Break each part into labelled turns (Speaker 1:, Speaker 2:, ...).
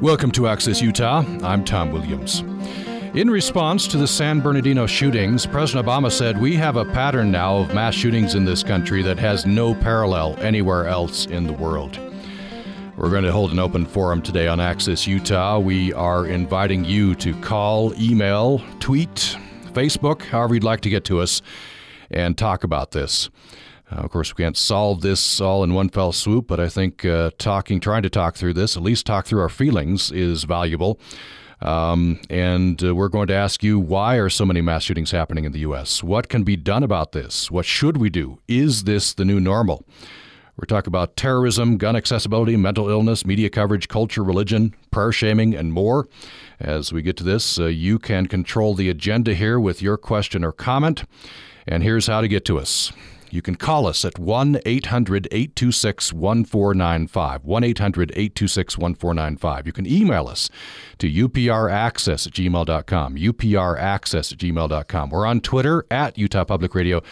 Speaker 1: Welcome to Access Utah. I'm Tom Williams. In response to the San Bernardino shootings, President Obama said, We have a pattern now of mass shootings in this country that has no parallel anywhere else in the world. We're going to hold an open forum today on Access Utah. We are inviting you to call, email, tweet, Facebook, however you'd like to get to us, and talk about this. Uh, of course, we can't solve this all in one fell swoop, but I think uh, talking, trying to talk through this, at least talk through our feelings, is valuable. Um, and uh, we're going to ask you why are so many mass shootings happening in the U.S.? What can be done about this? What should we do? Is this the new normal? We're talking about terrorism, gun accessibility, mental illness, media coverage, culture, religion, prayer shaming, and more. As we get to this, uh, you can control the agenda here with your question or comment. And here's how to get to us. You can call us at 1 800 826 1495. 1 800 826 1495. You can email us to upraccess at gmail.com. upraccess at gmail.com. We're on Twitter at Utah Public Radio,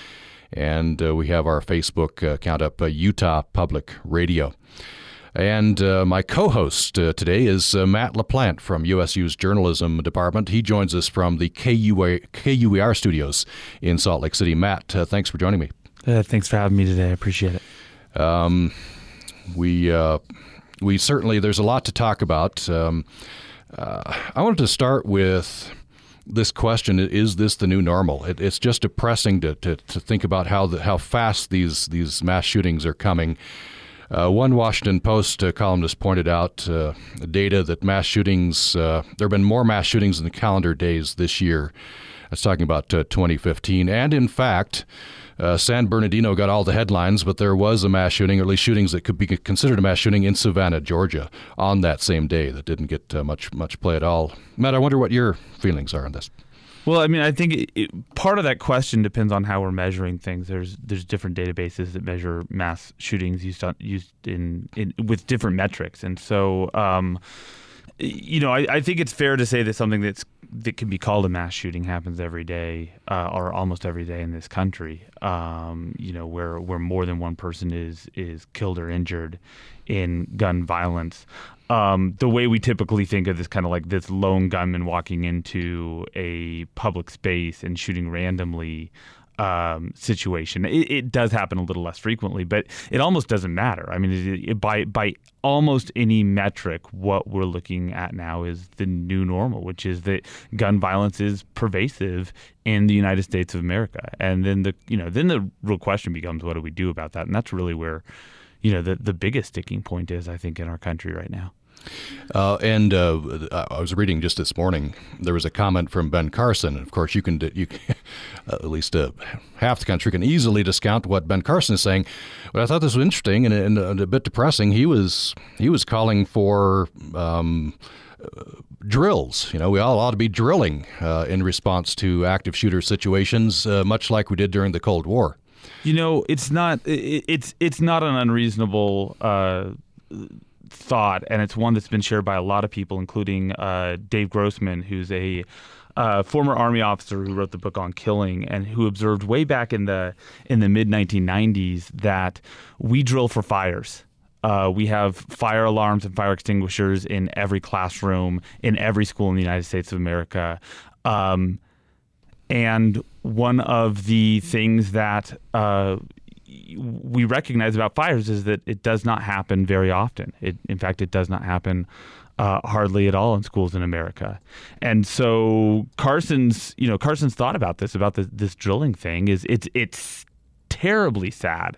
Speaker 1: and uh, we have our Facebook account up, uh, Utah Public Radio. And uh, my co host uh, today is uh, Matt LaPlante from USU's Journalism Department. He joins us from the KUA, KUER studios in Salt Lake City. Matt, uh, thanks for joining me.
Speaker 2: Uh, thanks for having me today. I appreciate it. Um,
Speaker 1: we uh, we certainly there's a lot to talk about. Um, uh, I wanted to start with this question: Is this the new normal? It, it's just depressing to, to, to think about how the, how fast these these mass shootings are coming. Uh, one Washington Post uh, columnist pointed out uh, data that mass shootings, uh, there have been more mass shootings in the calendar days this year. That's talking about uh, 2015. And in fact, uh, San Bernardino got all the headlines, but there was a mass shooting, or at least shootings that could be considered a mass shooting in Savannah, Georgia, on that same day that didn't get uh, much much play at all. Matt, I wonder what your feelings are on this.
Speaker 2: Well, I mean, I think it, it, part of that question depends on how we're measuring things. There's there's different databases that measure mass shootings used on, used in, in with different metrics, and so um, you know, I, I, think it's fair to say that something that's that can be called a mass shooting happens every day uh, or almost every day in this country. Um, you know, where where more than one person is is killed or injured in gun violence. Um, the way we typically think of this kind of like this lone gunman walking into a public space and shooting randomly um, situation. It, it, does happen a little less frequently, but it almost doesn't matter. I mean, it, it, by by almost any metric, what we're looking at now is the new normal, which is that gun violence is pervasive in the United States of America. And then the you know then the real question becomes, what do we do about that? And that's really where you know the the biggest sticking point is, I think, in our country right now.
Speaker 1: Uh, and uh, I was reading just this morning. There was a comment from Ben Carson. Of course, you can you at least uh, half the country can easily discount what Ben Carson is saying. But I thought this was interesting and, and, and a bit depressing. He was he was calling for. Um, drills. You know, we all ought to be drilling uh, in response to active shooter situations, uh, much like we did during the Cold War.
Speaker 2: You know, it's not it's it's not an unreasonable uh, thought, and it's one that's been shared by a lot of people, including uh, Dave Grossman, who's a uh, former army officer who wrote the book on killing and who observed way back in the in the mid 1990s that we drill for fires. Uh, we have fire alarms and fire extinguishers in every classroom in every school in the United States of America. Um, and one of the things that uh, we recognize about fires is that it does not happen very often. It, in fact, it does not happen uh, hardly at all in schools in America. And so Carson's, you know, Carson's thought about this about the, this drilling thing is it's it's terribly sad,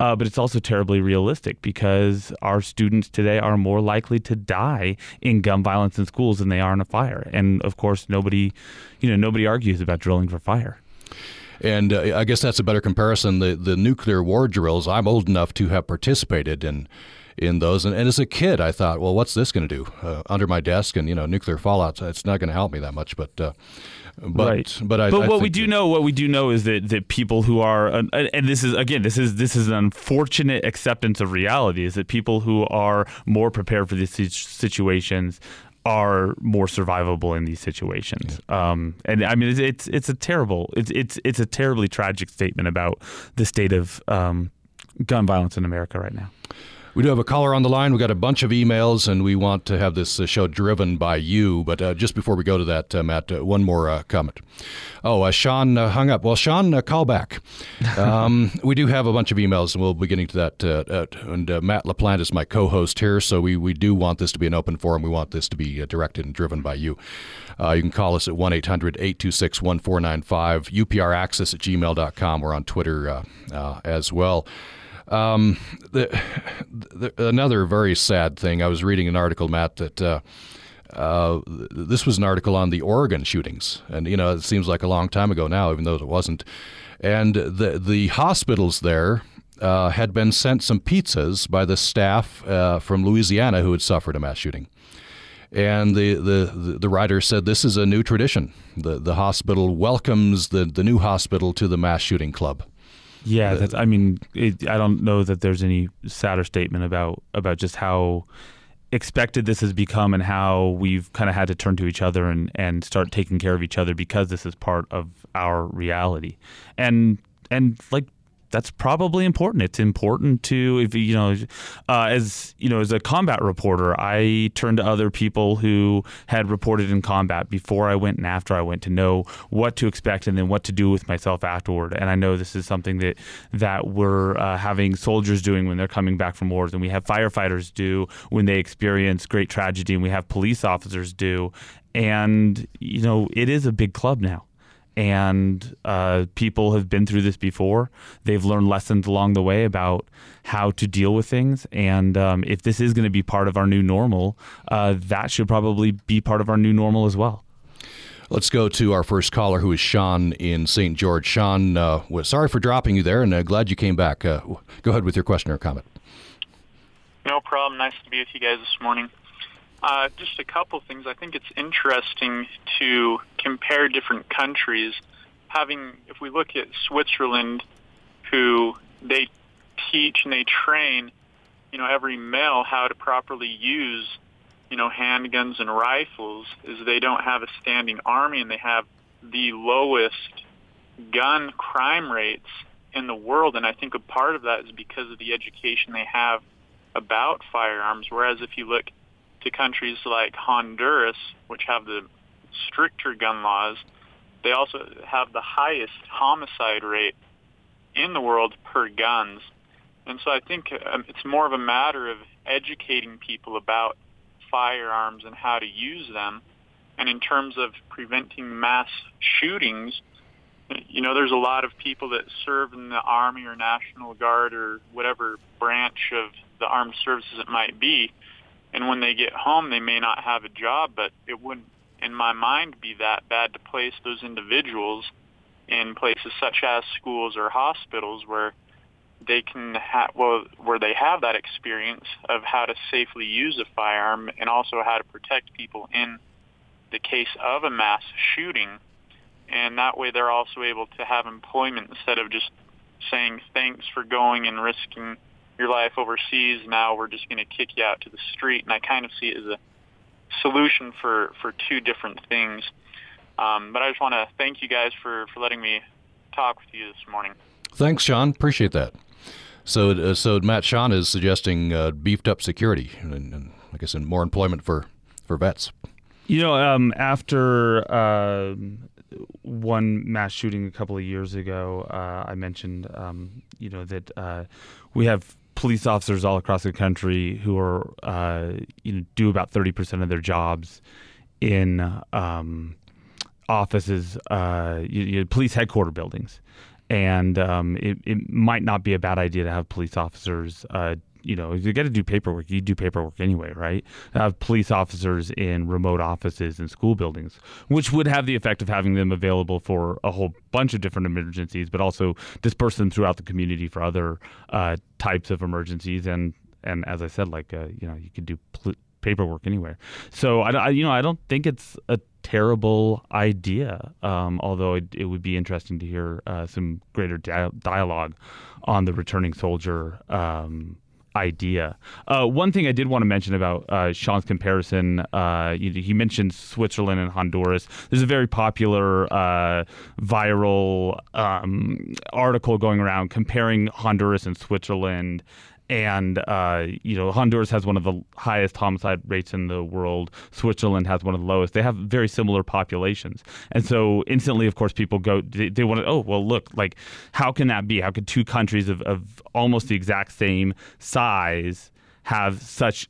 Speaker 2: uh, but it's also terribly realistic because our students today are more likely to die in gun violence in schools than they are in a fire. And of course, nobody, you know, nobody argues about drilling for fire.
Speaker 1: And uh, I guess that's a better comparison. The the nuclear war drills. I'm old enough to have participated in in those. And, and as a kid, I thought, well, what's this going to do uh, under my desk? And you know, nuclear fallout. It's not going to help me that much. But uh, but
Speaker 2: right.
Speaker 1: but I,
Speaker 2: but
Speaker 1: I
Speaker 2: what we do know, what we do know is that that people who are and this is again this is this is an unfortunate acceptance of reality is that people who are more prepared for these situations are more survivable in these situations. Yeah. Um, and I mean, it's, it's, it's a terrible, it's it's it's a terribly tragic statement about the state of um, gun violence in America right now.
Speaker 1: We do have a caller on the line. We've got a bunch of emails, and we want to have this uh, show driven by you. But uh, just before we go to that, uh, Matt, uh, one more uh, comment. Oh, uh, Sean hung up. Well, Sean, call back. Um, we do have a bunch of emails, and we'll be getting to that. and Matt LaPlante is my co host here, so we, we do want this to be an open forum. We want this to be directed and driven by you. you can call us at 1 800 826 1495, upraccess at gmail.com. We're on Twitter as well. Um, the, the, another very sad thing. I was reading an article, Matt, that uh, uh, this was an article on the Oregon shootings, and you know it seems like a long time ago now, even though it wasn't. And the the hospitals there uh, had been sent some pizzas by the staff uh, from Louisiana who had suffered a mass shooting. And the, the, the writer said this is a new tradition. The, the hospital welcomes the, the new hospital to the mass shooting club.
Speaker 2: Yeah, that's. I mean, it, I don't know that there's any sadder statement about about just how expected this has become and how we've kind of had to turn to each other and and start taking care of each other because this is part of our reality. And and like that's probably important. It's important to, if you know, uh, as you know, as a combat reporter, I turned to other people who had reported in combat before I went and after I went to know what to expect and then what to do with myself afterward. And I know this is something that that we're uh, having soldiers doing when they're coming back from wars, and we have firefighters do when they experience great tragedy, and we have police officers do. And you know, it is a big club now and uh, people have been through this before. They've learned lessons along the way about how to deal with things. And um, if this is going to be part of our new normal, uh, that should probably be part of our new normal as well.
Speaker 1: Let's go to our first caller, who is Sean in St. George. Sean, uh, sorry for dropping you there, and uh, glad you came back. Uh, go ahead with your question or comment.
Speaker 3: No problem. Nice to be with you guys this morning. Uh, just a couple things. I think it's interesting to compare different countries. Having, if we look at Switzerland, who they teach and they train, you know, every male how to properly use, you know, handguns and rifles, is they don't have a standing army and they have the lowest gun crime rates in the world. And I think a part of that is because of the education they have about firearms. Whereas if you look to countries like Honduras, which have the stricter gun laws, they also have the highest homicide rate in the world per guns. And so I think um, it's more of a matter of educating people about firearms and how to use them. And in terms of preventing mass shootings, you know, there's a lot of people that serve in the Army or National Guard or whatever branch of the armed services it might be and when they get home they may not have a job but it wouldn't in my mind be that bad to place those individuals in places such as schools or hospitals where they can have well where they have that experience of how to safely use a firearm and also how to protect people in the case of a mass shooting. And that way they're also able to have employment instead of just saying thanks for going and risking your life overseas. Now we're just going to kick you out to the street, and I kind of see it as a solution for for two different things. Um, but I just want to thank you guys for for letting me talk with you this morning.
Speaker 1: Thanks, Sean. Appreciate that. So, uh, so Matt Sean is suggesting uh, beefed up security and, and, I guess, and more employment for for vets.
Speaker 2: You know, um, after uh, one mass shooting a couple of years ago, uh, I mentioned, um, you know, that uh, we have police officers all across the country who are uh, you know do about thirty percent of their jobs in um, offices, uh, you, you, police headquarter buildings, and um, it, it, might not be a bad idea to have police officers uh, you know, you got to do paperwork. You do paperwork anyway, right? Have police officers in remote offices and school buildings, which would have the effect of having them available for a whole bunch of different emergencies, but also disperse them throughout the community for other uh, types of emergencies. And and as I said, like uh, you know, you could do pl- paperwork anywhere. So I, I, you know, I don't think it's a terrible idea. Um, although it, it, would be interesting to hear uh, some greater di- dialogue on the returning soldier. Um, idea. Uh, one thing I did want to mention about uh, Sean's comparison, uh, he, he, mentioned Switzerland and Honduras. There's a very popular uh, viral um, article going around comparing Honduras and Switzerland and uh, you know Honduras has one of the highest homicide rates in the world. Switzerland has one of the lowest. They have very similar populations, and so instantly, of course, people go. They, they want to. Oh, well, look, like how can that be? How could two countries of, of almost the exact same size have such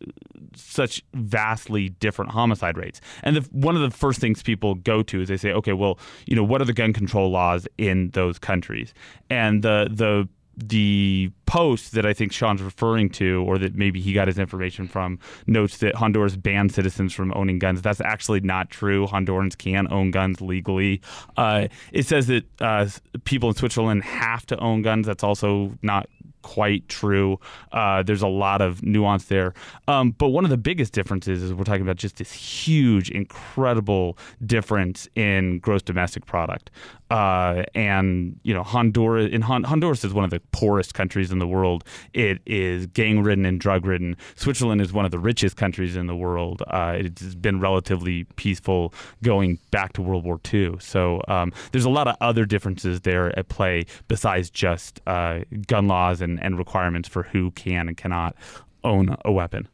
Speaker 2: such vastly different homicide rates. And the, one of the first things people go to is they say, okay, well, you know, what are the gun control laws in those countries? And the the the post that I think Sean's referring to, or that maybe he got his information from, notes that Honduras banned citizens from owning guns. That's actually not true. Hondurans can own guns legally. Uh, it says that uh, people in Switzerland have to own guns. That's also not quite true. Uh, there's a lot of nuance there. Um, but one of the biggest differences is we're talking about just this huge, incredible difference in gross domestic product. Uh, and you know, Honduras in Hon- Honduras is one of the poorest countries in the world. It is gang ridden and drug ridden. Switzerland is one of the richest countries in the world. Uh, it's been relatively peaceful going back to World War II. So um, there's a lot of other differences there at play besides just uh, gun laws and, and requirements for who can and cannot own a weapon.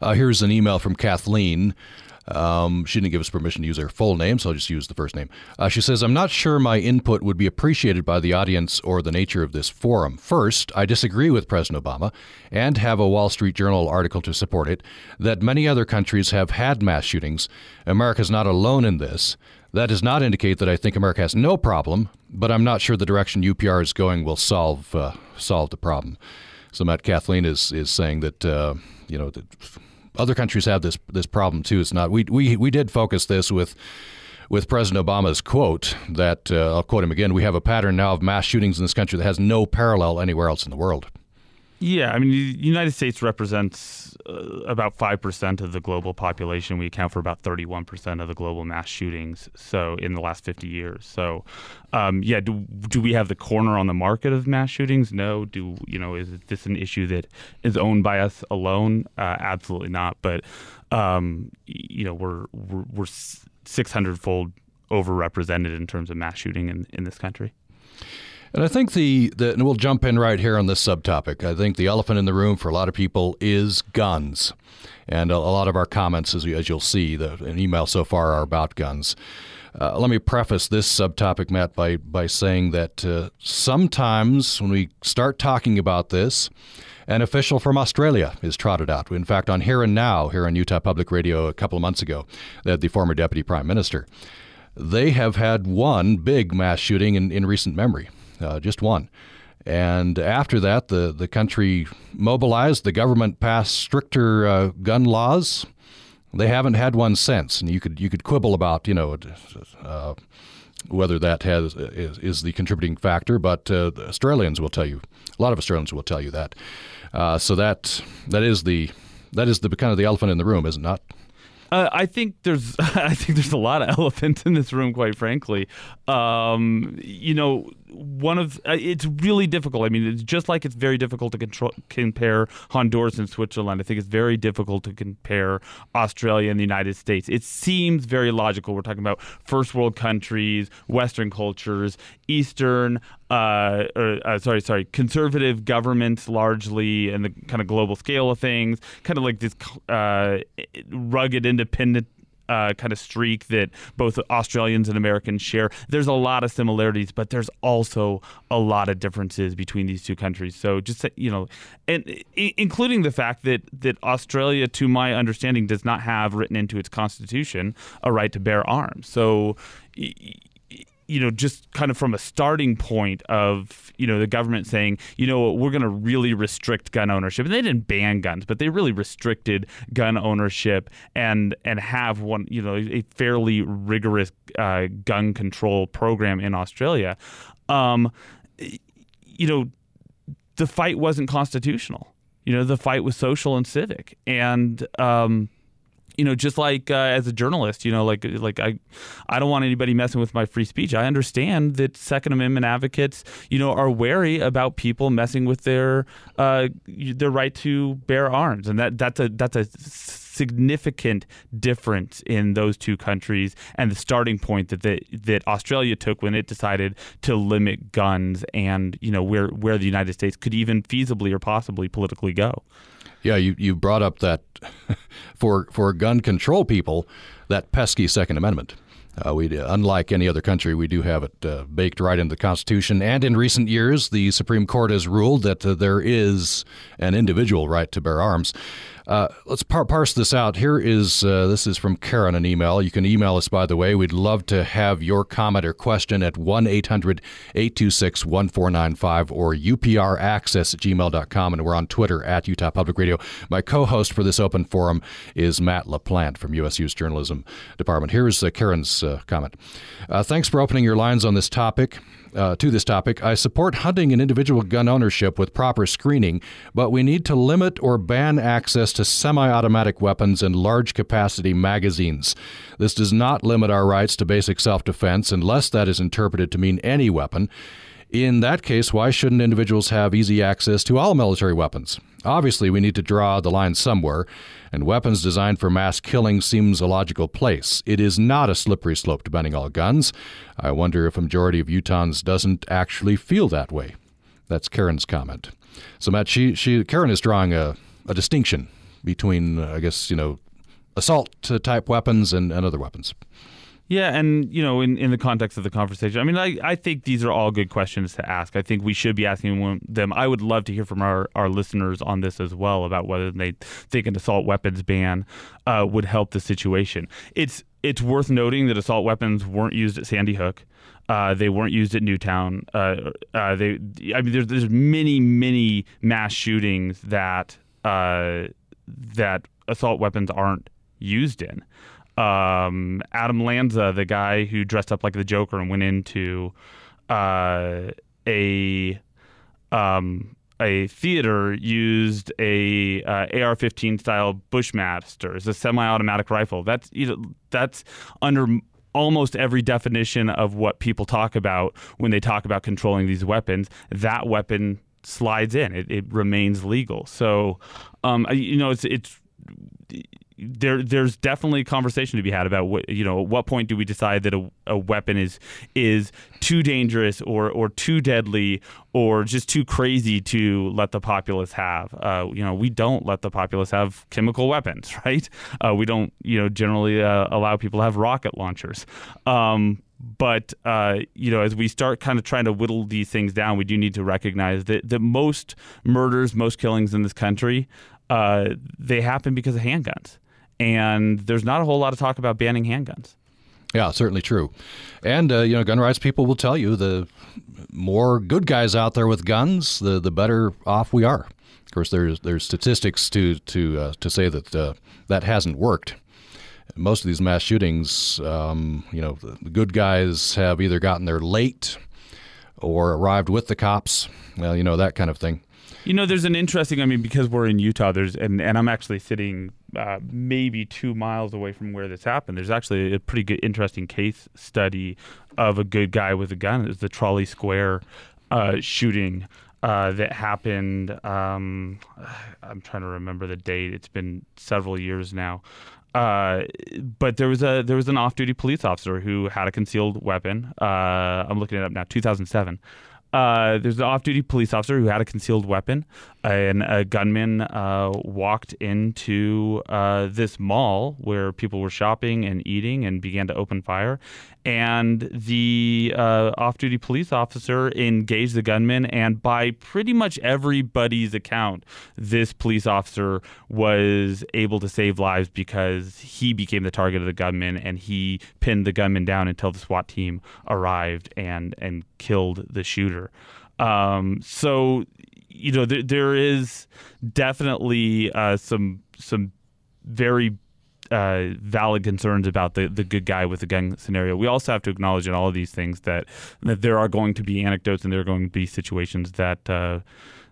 Speaker 1: Uh, here's an email from Kathleen. Um, she didn't give us permission to use her full name, so I'll just use the first name. Uh, she says, I'm not sure my input would be appreciated by the audience or the nature of this forum. First, I disagree with President Obama and have a Wall Street Journal article to support it that many other countries have had mass shootings. America is not alone in this. That does not indicate that I think America has no problem, but I'm not sure the direction UPR is going will solve uh, solve the problem. So Matt Kathleen is is saying that uh, you know that other countries have this this problem too. It's not we we we did focus this with with President Obama's quote that uh, I'll quote him again. We have a pattern now of mass shootings in this country that has no parallel anywhere else in the world.
Speaker 2: Yeah, I mean, the United States represents uh, about five percent of the global population. We account for about thirty-one percent of the global mass shootings. So in the last fifty years, so um, yeah, do do we have the corner on the market of mass shootings? No. Do you know? Is this an issue that is owned by us alone? Uh, absolutely not. But um, you know, we're we're, we're six hundred fold overrepresented in terms of mass shooting in, in this country.
Speaker 1: And I think the, the and we'll jump in right here on this subtopic. I think the elephant in the room for a lot of people is guns. And a, a lot of our comments, as, as you'll see, the, an email so far are about guns. Uh, let me preface this subtopic, Matt, by, by saying that uh, sometimes when we start talking about this, an official from Australia is trotted out. In fact, on Here and Now, here on Utah Public Radio a couple of months ago, they had the former Deputy Prime Minister. They have had one big mass shooting in, in recent memory uh, just one. And after that, the, the country mobilized. The government passed stricter uh, gun laws. They haven't had one since. And you could you could quibble about you know uh, whether that has is, is, the contributing factor, but uh, Australians will tell you. A lot of Australians will tell you that. Uh, so that that is the that is the kind of the elephant in the room, is it not?
Speaker 2: Uh, I think there's I think there's a lot of elephants in this room, quite frankly. Um, you know, one of uh, it's really difficult. I mean, it's just like it's very difficult to control, compare Honduras and Switzerland. I think it's very difficult to compare Australia and the United States. It seems very logical. We're talking about first world countries, Western cultures, Eastern, uh, or, uh, sorry, sorry, conservative governments largely, and the kind of global scale of things. Kind of like this uh, rugged independent uh, kind of streak that both Australians and Americans share. There's a lot of similarities, but there's also a lot of differences between these two countries. So just you know, and including the fact that that Australia, to my understanding, does not have written into its constitution a right to bear arms. So you know, just kind of from a starting point of, you know, the government saying, you know, we're going to really restrict gun ownership. And they didn't ban guns, but they really restricted gun ownership and and have one, you know, a fairly rigorous uh, gun control program in Australia. Um, you know, the fight wasn't constitutional. You know, the fight was social and civic. And, um, you know, just like uh, as a journalist, you know, like like I, I don't want anybody messing with my free speech. I understand that Second Amendment advocates, you know, are wary about people messing with their uh, their right to bear arms, and that that's a that's a significant difference in those two countries and the starting point that the, that Australia took when it decided to limit guns and you know where where the United States could even feasibly or possibly politically go.
Speaker 1: Yeah, you, you brought up that for for gun control people, that pesky Second Amendment. Uh, we, unlike any other country, we do have it uh, baked right into the Constitution. And in recent years, the Supreme Court has ruled that uh, there is an individual right to bear arms. Uh, let's par- parse this out. Here is uh, this is from Karen, an email. You can email us, by the way. We'd love to have your comment or question at 1 800 826 1495 or upraccess at gmail.com. And we're on Twitter at Utah Public Radio. My co host for this open forum is Matt LaPlante from USU's Journalism Department. Here's uh, Karen's uh, comment. Uh, thanks for opening your lines on this topic uh, to this topic, I support hunting and individual gun ownership with proper screening, but we need to limit or ban access to semi automatic weapons and large capacity magazines. This does not limit our rights to basic self defense unless that is interpreted to mean any weapon. In that case, why shouldn't individuals have easy access to all military weapons? Obviously, we need to draw the line somewhere, and weapons designed for mass killing seems a logical place. It is not a slippery slope to banning all guns. I wonder if a majority of Utahns doesn't actually feel that way. That's Karen's comment. So, Matt, she, she Karen is drawing a, a distinction between, uh, I guess, you know, assault type weapons and, and other weapons.
Speaker 2: Yeah, and you know, in, in the context of the conversation, I mean, I, I think these are all good questions to ask. I think we should be asking them. I would love to hear from our, our listeners on this as well about whether they think an assault weapons ban uh, would help the situation. It's it's worth noting that assault weapons weren't used at Sandy Hook. Uh, they weren't used at Newtown. Uh, uh they, I mean, there's there's many many mass shootings that uh, that assault weapons aren't used in um, Adam Lanza, the guy who dressed up like the Joker and went into uh, a um, a theater, used a uh, AR-15 style Bushmaster, it's a semi-automatic rifle. That's you know, that's under almost every definition of what people talk about when they talk about controlling these weapons. That weapon slides in; it, it remains legal. So, um, you know, it's it's there there's definitely a conversation to be had about what you know at what point do we decide that a, a weapon is is too dangerous or or too deadly or just too crazy to let the populace have? Uh, you know we don't let the populace have chemical weapons right? Uh, we don't you know generally uh, allow people to have rocket launchers. Um, but uh, you know, as we start kind of trying to whittle these things down, we do need to recognize that that most murders, most killings in this country, uh, they happen because of handguns and there's not a whole lot of talk about banning handguns.
Speaker 1: Yeah, certainly true. And uh, you know, gun rights people will tell you the more good guys out there with guns, the the better off we are. Of course, there's there's statistics to to uh, to say that uh, that hasn't worked. Most of these mass shootings, um, you know, the good guys have either gotten there late or arrived with the cops. Well, you know that kind of thing.
Speaker 2: You know, there's an interesting. I mean, because we're in Utah, there's and, and I'm actually sitting uh, maybe two miles away from where this happened. There's actually a pretty good, interesting case study of a good guy with a gun. It was the Trolley Square uh, shooting. Uh, that happened. Um, I'm trying to remember the date. It's been several years now. Uh, but there was a there was an off-duty police officer who had a concealed weapon. Uh, I'm looking it up now. 2007. Uh, there's an off-duty police officer who had a concealed weapon, and a gunman uh, walked into uh, this mall where people were shopping and eating, and began to open fire. And the uh, off-duty police officer engaged the gunman, and by pretty much everybody's account, this police officer was able to save lives because he became the target of the gunman, and he pinned the gunman down until the SWAT team arrived and and killed the shooter. Um, so, you know, there, there is definitely uh, some some very uh, valid concerns about the, the good guy with the gun scenario. We also have to acknowledge in all of these things that that there are going to be anecdotes and there are going to be situations that uh,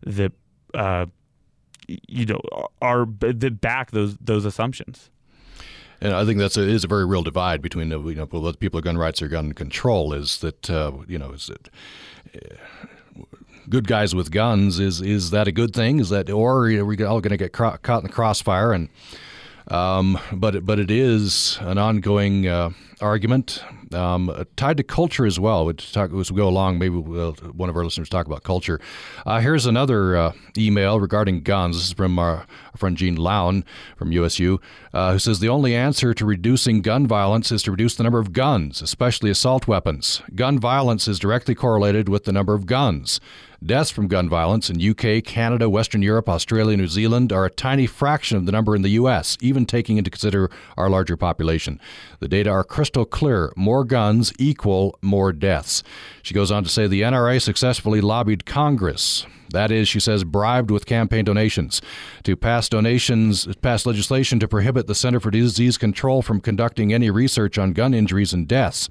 Speaker 2: that uh, you know are that back those those assumptions.
Speaker 1: And I think that's a, is a very real divide between the, you know people with gun rights or gun control is that uh, you know is uh, good guys with guns is is that a good thing? Is that or are we all going to get caught in the crossfire and um, but but it is an ongoing uh, argument um, tied to culture as well. we talk, as we go along, maybe we'll, one of our listeners talk about culture. Uh, here's another uh, email regarding guns. This is from our, our friend Jean Lown from USU, uh, who says the only answer to reducing gun violence is to reduce the number of guns, especially assault weapons. Gun violence is directly correlated with the number of guns. Deaths from gun violence in UK, Canada, Western Europe, Australia, New Zealand are a tiny fraction of the number in the US, even taking into consider our larger population. The data are crystal clear. More guns equal more deaths. She goes on to say the NRA successfully lobbied Congress that is, she says, bribed with campaign donations to pass donations, pass legislation to prohibit the Center for Disease Control from conducting any research on gun injuries and deaths.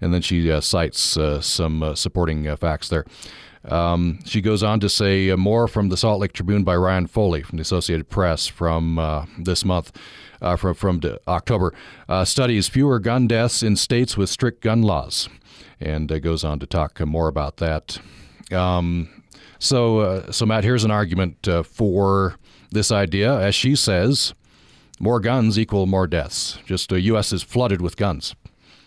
Speaker 1: And then she uh, cites uh, some uh, supporting uh, facts there. Um, she goes on to say uh, more from the Salt Lake Tribune by Ryan Foley from the Associated Press from uh, this month, uh, from, from October. Uh, studies fewer gun deaths in states with strict gun laws, and uh, goes on to talk more about that. Um, so, uh, so Matt, here's an argument for this idea. As she says, more guns equal more deaths. Just the U.S. is flooded with guns.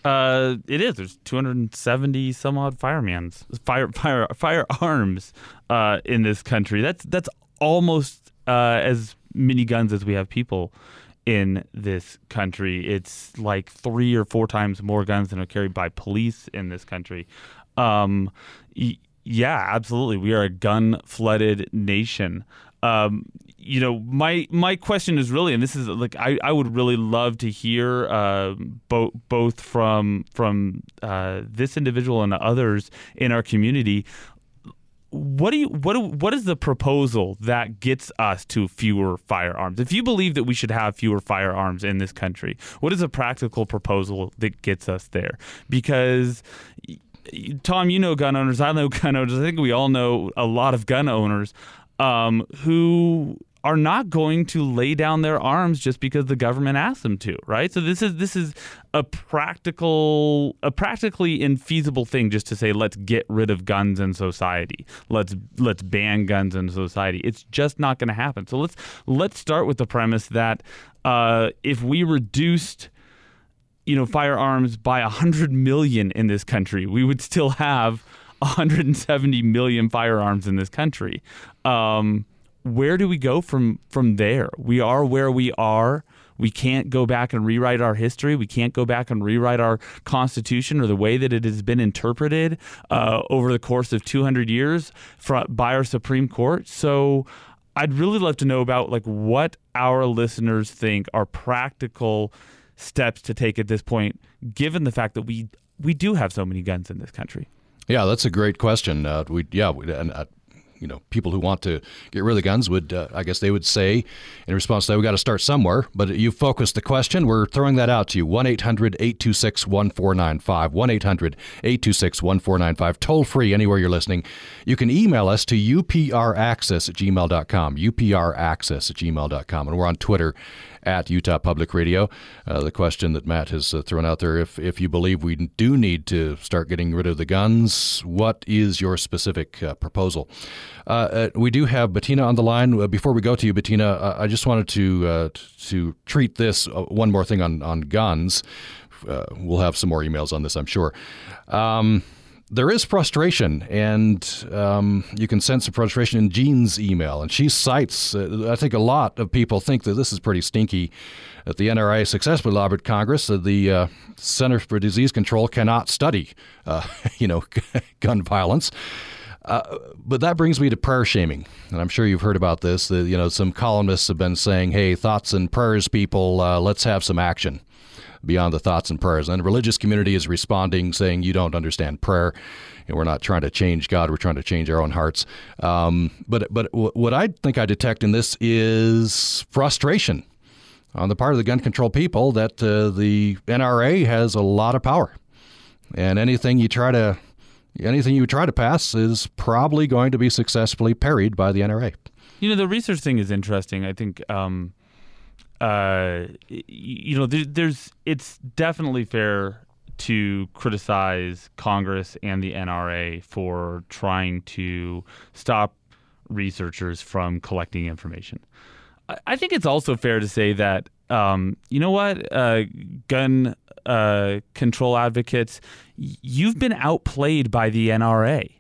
Speaker 2: Uh, it is. There's 270 some odd fireman's fire fire firearms uh, in this country. That's that's almost uh, as many guns as we have people in this country. It's like three or four times more guns than are carried by police in this country. Um, y- yeah, absolutely. We are a gun flooded nation. Um, you know, my my question is really, and this is like I, I would really love to hear uh, both both from from uh, this individual and others in our community. What do you what do, what is the proposal that gets us to fewer firearms? If you believe that we should have fewer firearms in this country, what is a practical proposal that gets us there? Because Tom, you know gun owners. I know gun owners. I think we all know a lot of gun owners um, who are not going to lay down their arms just because the government asks them to, right? So this is this is a practical, a practically infeasible thing just to say let's get rid of guns in society, let's let's ban guns in society. It's just not going to happen. So let's let's start with the premise that uh, if we reduced you know firearms by 100 million in this country we would still have 170 million firearms in this country um, where do we go from from there? We are where we are. We can't go back and rewrite our history. We can't go back and rewrite our Constitution or the way that it has been interpreted uh, over the course of 200 years by our Supreme Court. So, I'd really love to know about like what our listeners think are practical steps to take at this point, given the fact that we we do have so many guns in this country.
Speaker 1: Yeah, that's a great question. Uh, we yeah, we, and uh, you know people who want to get rid of the guns would uh, I guess they would say in response to that we got to start somewhere. But you focused the question. We're throwing that out to you. 1 800 826 1495. 1 800 826 1495. Toll free anywhere you're listening. You can email us to upraccess at gmail.com. upraccess at gmail.com. And we're on Twitter at Utah Public Radio. Uh, the question that Matt has uh, thrown out there if, if you believe we do need to start getting rid of the guns, what is your specific uh, proposal? Uh, uh, we do have Bettina on the line. Before we go to you, Bettina, I just wanted to to treat this one more thing on, on guns. we'll have some more emails on this, I'm sure. Um, there is frustration, and um, you can sense the frustration in Jean's email. And she cites, uh, I think a lot of people think that this is pretty stinky. That the NRA successfully lobbied Congress that the uh, Center for Disease Control cannot study, uh, you know, gun violence. Uh, but that brings me to prayer shaming, and I'm sure you've heard about this. That you know, some columnists have been saying, "Hey, thoughts and prayers, people. Uh, let's have some action." Beyond the thoughts and prayers. And the religious community is responding, saying, You don't understand prayer. And we're not trying to change God, we're trying to change our own hearts. Um, but, but what I think I detect in this is frustration on the part of the gun control people that uh, the NRA has a lot of power. And anything you try to anything you try to pass is probably going to be successfully parried by the NRA.
Speaker 2: You know, the research thing is interesting. I think um, uh, you know, there, there's it's definitely fair to criticize Congress and the NRA for trying to stop researchers from collecting information. I think it's also fair to say that um, you know what, uh, gun uh, control advocates, you've been outplayed by the NRA.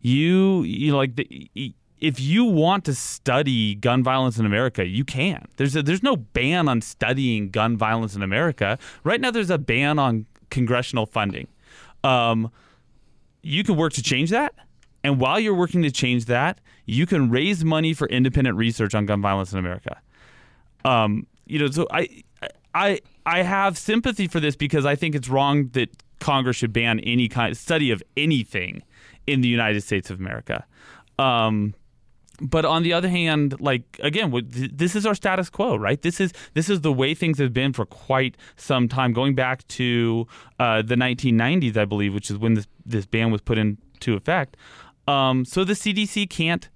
Speaker 2: You, you know, like the, if you want to study gun violence in America, you can. There's a, there's no ban on studying gun violence in America. Right now, there's a ban on congressional funding. Um, you can work to change that. And while you're working to change that, you can raise money for independent research on gun violence in America. Um, you know, so I, I, I have sympathy for this because I think it's wrong that Congress should ban any kind study of anything in the United States of America. Um, but on the other hand, like again, this is our status quo, right? This is this is the way things have been for quite some time, going back to uh, the 1990s, I believe, which is when this this ban was put into effect. Um, so the CDC can't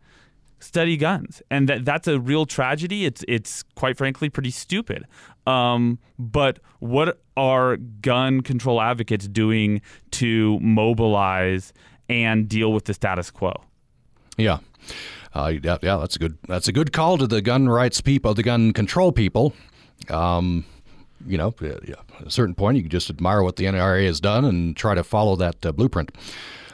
Speaker 2: study guns, and that that's a real tragedy. It's it's quite frankly pretty stupid. Um, but what are gun control advocates doing to mobilize and deal with the status quo?
Speaker 1: Yeah. Uh, yeah, yeah, that's a good that's a good call to the gun rights people, the gun control people. Um, you know, at a certain point, you can just admire what the NRA has done and try to follow that uh, blueprint.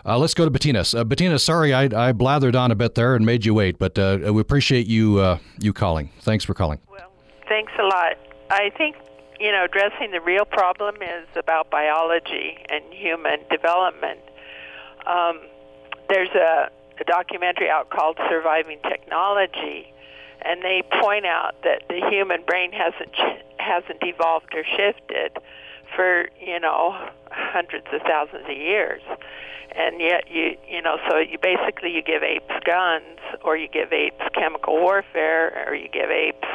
Speaker 1: Uh, let's go to Bettina. Uh, Bettina, sorry I, I, blathered on a bit there and made you wait, but uh, we appreciate you uh, you calling. Thanks for calling.
Speaker 4: Well, thanks a lot. I think you know addressing the real problem is about biology and human development. Um, there's a, a documentary out called Surviving Technology, and they point out that the human brain hasn't hasn't evolved or shifted for you know hundreds of thousands of years. And yet you you know so you basically you give apes guns or you give apes chemical warfare or you give apes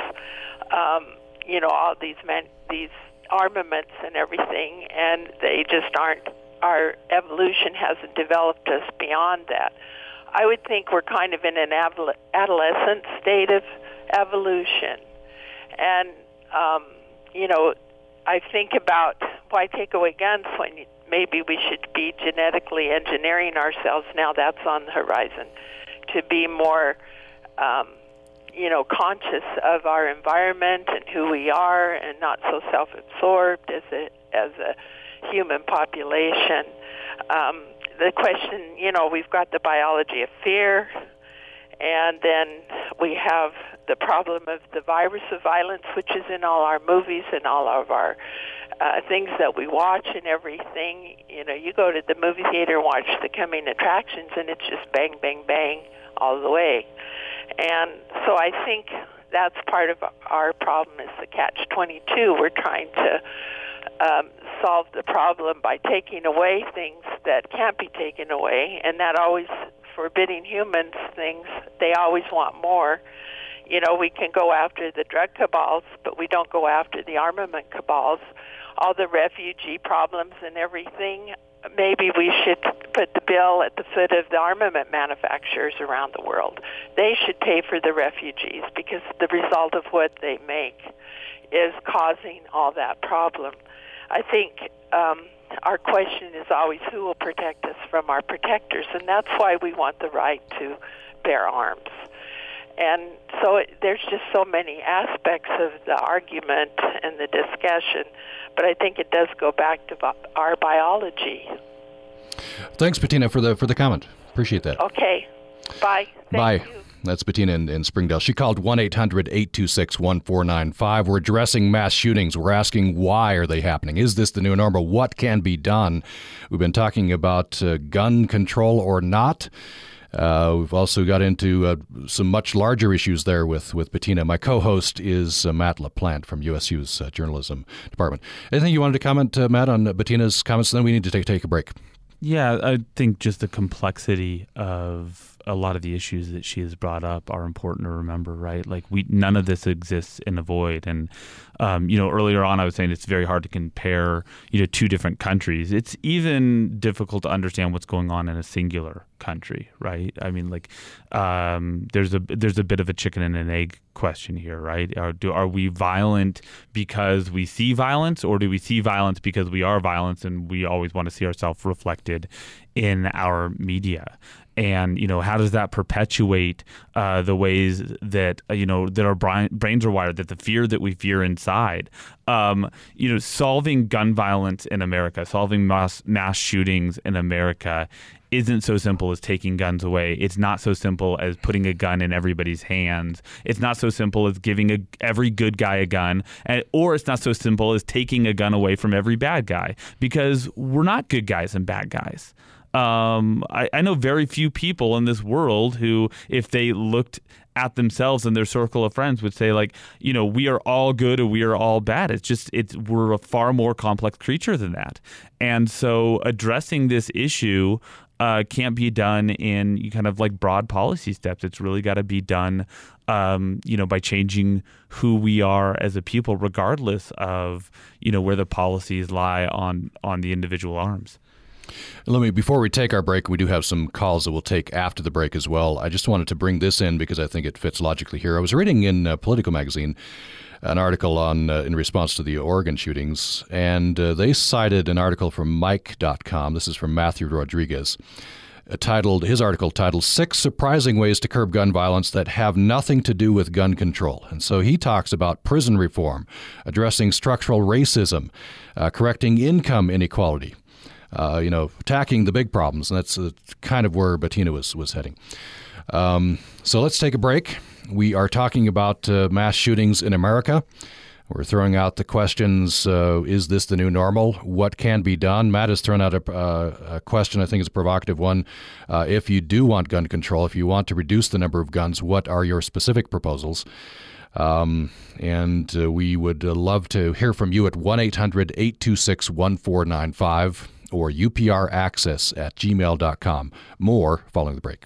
Speaker 4: um, you know all these men these armaments and everything and they just aren't our evolution hasn't developed us beyond that i would think we're kind of in an adolescent state of evolution and um, you know i think about why take away guns when maybe we should be genetically engineering ourselves. Now that's on the horizon to be more, um, you know, conscious of our environment and who we are, and not so self-absorbed as a as a human population. Um, the question, you know, we've got the biology of fear, and then we have the problem of the virus of violence, which is in all our movies and all of our uh, things that we watch and everything. You know, you go to the movie theater and watch the coming attractions, and it's just bang, bang, bang all the way. And so I think that's part of our problem is the catch 22. We're trying to um, solve the problem by taking away things that can't be taken away, and that always forbidding humans things. They always want more you know, we can go after the drug cabals, but we don't go after the armament cabals all the refugee problems and everything, maybe we should put the bill at the foot of the armament manufacturers around the world. They should pay for the refugees because the result of what they make is causing all that problem. I think um, our question is always who will protect us from our protectors, and that's why we want the right to bear arms. And so it, there's just so many aspects of the argument and the discussion but I think it does go back to our biology.
Speaker 1: Thanks, Bettina, for the for the comment. Appreciate that.
Speaker 4: Okay. Bye. Thank
Speaker 1: Bye.
Speaker 4: You.
Speaker 1: That's Bettina in, in, Springdale. She called 1 800 826 1495. We're addressing mass shootings. We're asking why are they happening? Is this the new normal? What can be done? We've been talking about uh, gun control or not. Uh, we've also got into uh, some much larger issues there with, with Bettina. My co host is uh, Matt LaPlante from USU's uh, journalism department. Anything you wanted to comment, uh, Matt, on Bettina's comments? Then we need to take, take a break.
Speaker 2: Yeah, I think just the complexity of a lot of the issues that she has brought up are important to remember, right? Like we none of this exists in a void, and um, you know earlier on I was saying it's very hard to compare you know two different countries. It's even difficult to understand what's going on in a singular country, right? I mean, like um, there's a there's a bit of a chicken and an egg question here, right? Are do are we violent because we see violence, or do we see violence because we are violence and we always want to see ourselves reflected in our media? And you know how does that perpetuate uh, the ways that uh, you know that our brains are wired that the fear that we fear inside? Um, you know solving gun violence in america solving mass mass shootings in america isn't so simple as taking guns away. It's not so simple as putting a gun in everybody's hands. It's not so simple as giving a, every good guy a gun and, or it's not so simple as taking a gun away from every bad guy because we're not good guys and bad guys um, I, I know very few people in this world who, if they looked at themselves and their circle of friends would say like you know we are all good or we are all bad. It's just it's we're a far more complex creature than that. And so addressing this issue uh, can't be done in kind of like broad policy steps. It's really got to be done um, you know by changing who we are as a people regardless of you know where the policies lie on on the individual arms
Speaker 1: let me, before we take our break, we do have some calls that we'll take after the break as well. I just wanted to bring this in because I think it fits logically here. I was reading in uh, Politico magazine an article on uh, in response to the Oregon shootings, and uh, they cited an article from Mic.com. This is from Matthew Rodriguez. Uh, titled his article titled Six Surprising Ways to Curb Gun Violence That Have Nothing to Do with Gun Control. And so he talks about prison reform, addressing structural racism, uh, correcting income inequality, uh, you know, attacking the big problems. And that's kind of where Bettina was, was heading. Um, so let's take a break. We are talking about uh, mass shootings in America. We're throwing out the questions uh, Is this the new normal? What can be done? Matt has thrown out a, uh, a question, I think is a provocative one. Uh, if you do want gun control, if you want to reduce the number of guns, what are your specific proposals? Um, and uh, we would love to hear from you at 1 800 826 1495 or upraccess at gmail.com. More following the break.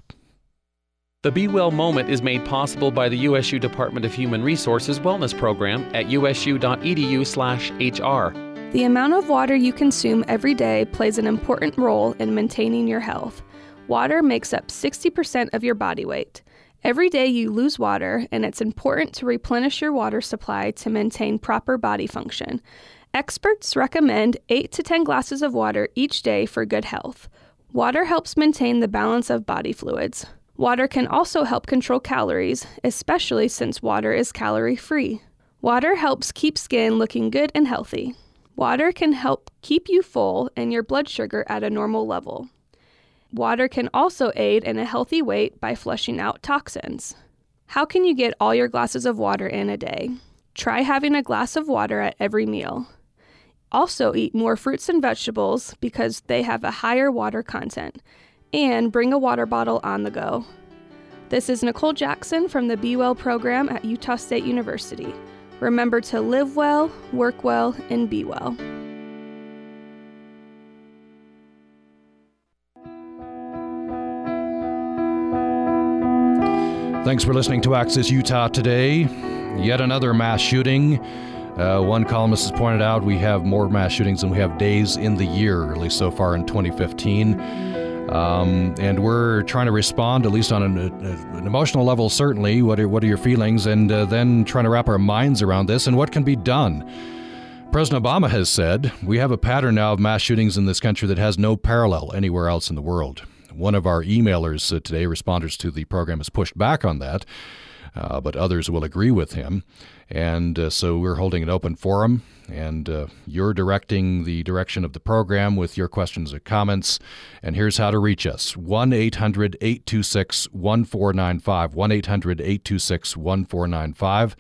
Speaker 5: The Be Well moment is made possible by the USU Department of Human Resources Wellness Program at usu.edu/hr.
Speaker 6: The amount of water you consume every day plays an important role in maintaining your health. Water makes up 60% of your body weight. Every day you lose water, and it's important to replenish your water supply to maintain proper body function. Experts recommend 8 to 10 glasses of water each day for good health. Water helps maintain the balance of body fluids. Water can also help control calories, especially since water is calorie free. Water helps keep skin looking good and healthy. Water can help keep you full and your blood sugar at a normal level. Water can also aid in a healthy weight by flushing out toxins. How can you get all your glasses of water in a day? Try having a glass of water at every meal. Also, eat more fruits and vegetables because they have a higher water content. And bring a water bottle on the go. This is Nicole Jackson from the Be Well program at Utah State University. Remember to live well, work well, and be well.
Speaker 1: Thanks for listening to Access Utah today. Yet another mass shooting uh, one columnist has pointed out we have more mass shootings than we have days in the year, at least so far in 2015. Um, and we're trying to respond, at least on an, an emotional level, certainly. What are, what are your feelings? And uh, then trying to wrap our minds around this and what can be done. President Obama has said we have a pattern now of mass shootings in this country that has no parallel anywhere else in the world. One of our emailers uh, today, responders to the program, has pushed back on that, uh, but others will agree with him. And uh, so we're holding an open forum, and uh, you're directing the direction of the program with your questions or comments. And here's how to reach us 1 800 826 1495. 1 800 826 1495.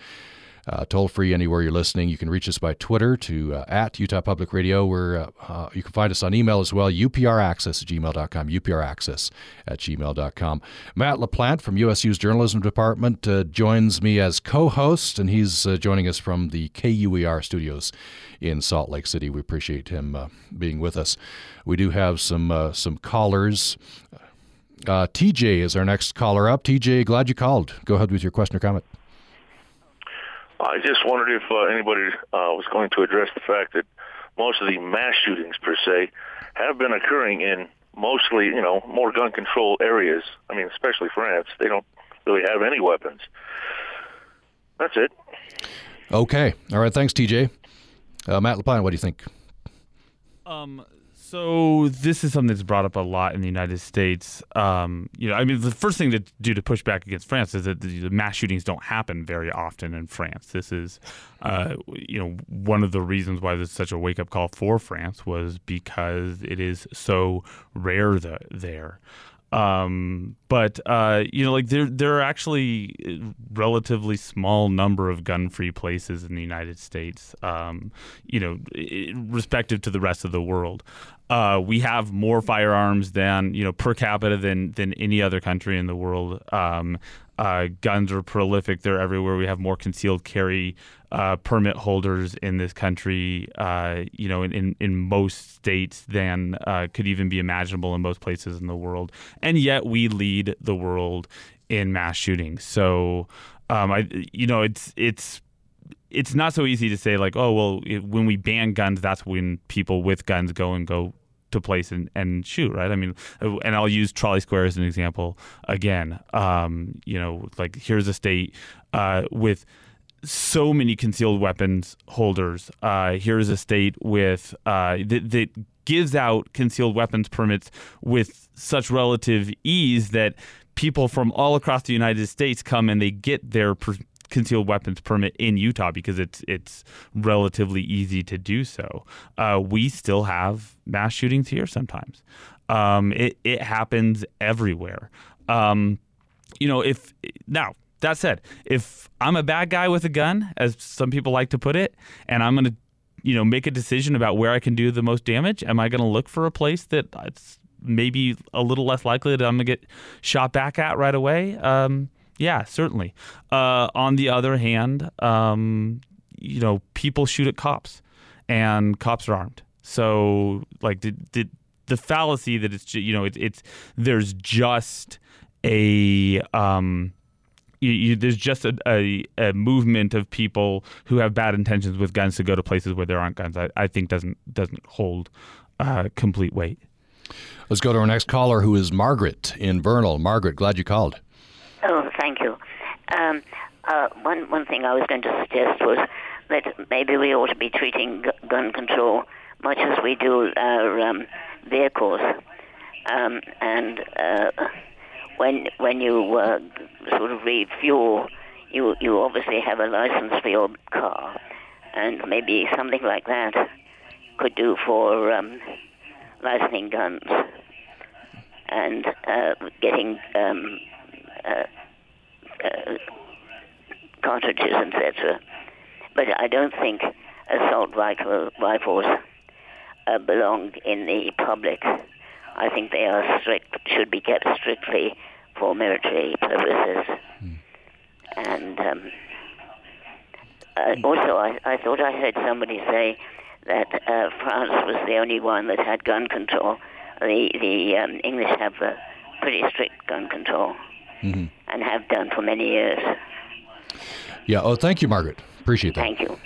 Speaker 1: Uh, toll free anywhere you're listening. You can reach us by Twitter to uh, at Utah Public Radio. Where uh, uh you can find us on email as well, upraccess at gmail.com, upraccess at gmail.com. Matt LaPlante from USU's Journalism Department uh, joins me as co-host, and he's uh, joining us from the KUER studios in Salt Lake City. We appreciate him being with us. We do have some some callers TJ is our next caller up. TJ, glad you called. Go ahead with your question or comment.
Speaker 7: I just wondered if uh, anybody uh, was going to address the fact that most of the mass shootings, per se, have been occurring in mostly, you know, more gun control areas. I mean, especially France. They don't really have any weapons. That's it.
Speaker 1: Okay. All right. Thanks, TJ. Uh, Matt LaPlante, what do you think?
Speaker 2: Um, so this is something that's brought up a lot in the United States. Um, you know, I mean, the first thing to do to push back against France is that the, mass shootings don't happen very often in France. This is, uh, you know, one of the reasons why there's such a wake up call for France was because it is so rare the, there. Um, but uh, you know, like there there are actually relatively small number of gun-free places in the United States. Um, you know, respective to the rest of the world. Uh, we have more firearms than you know per capita than than any other country in the world. Um, uh, guns are prolific; they're everywhere. We have more concealed carry uh, permit holders in this country, uh, you know, in, in, in, most states than uh, could even be imaginable in most places in the world. And yet we lead the world in mass shootings. So, um, I, you know, it's, it's, it's not so easy to say like, oh, well, it, when we ban guns, that's when people with guns go and go to place and, and shoot, right? I mean, and I'll use Trolley Square as an example again. Um, you know, like here's a state uh, with so many concealed weapons holders. Uh, here's a state with uh, that, that gives out concealed weapons permits with such relative ease that people from all across the United States come and they get their per- concealed weapons permit in Utah because it's it's relatively easy to do so. Uh, we still have mass shootings here sometimes. Um, it it happens everywhere. Um, you know, if now that said, if I'm a bad guy with a gun, as some people like to put it, and I'm going to, you know, make a decision about where I can do the most damage, am I going to look for a place that it's maybe a little less likely that I'm going to get shot back at right away? Um, yeah, certainly. Uh, on the other hand, um, you know, people shoot at cops, and cops are armed. So, like, did, did the fallacy that it's you know it, it's there's just a um, you, you, there's just a, a, a, movement of people who have bad intentions with guns to go to places where there aren't guns. I, I think doesn't doesn't hold uh, complete weight.
Speaker 1: Let's go to our next caller, who is Margaret in Vernal. Margaret, glad you called.
Speaker 8: Oh, thank you. Um, uh, one one thing I was going to suggest was that maybe we ought to be treating gun control much as we do our um, vehicles, um, and. Uh, when when you uh, sort of refuel, you you obviously have a license for your car, and maybe something like that could do for um, licensing guns and uh, getting um, uh, uh, cartridges, etc. But I don't think assault rifle, rifles uh, belong in the public. I think they are strict, should be kept strictly for military purposes. Mm. And um, uh, also, I, I thought I heard somebody say that uh, France was the only one that had gun control. The the um, English have a pretty strict gun control mm-hmm. and have done for many years.
Speaker 1: Yeah. Oh, thank you, Margaret. Appreciate that.
Speaker 8: Thank you.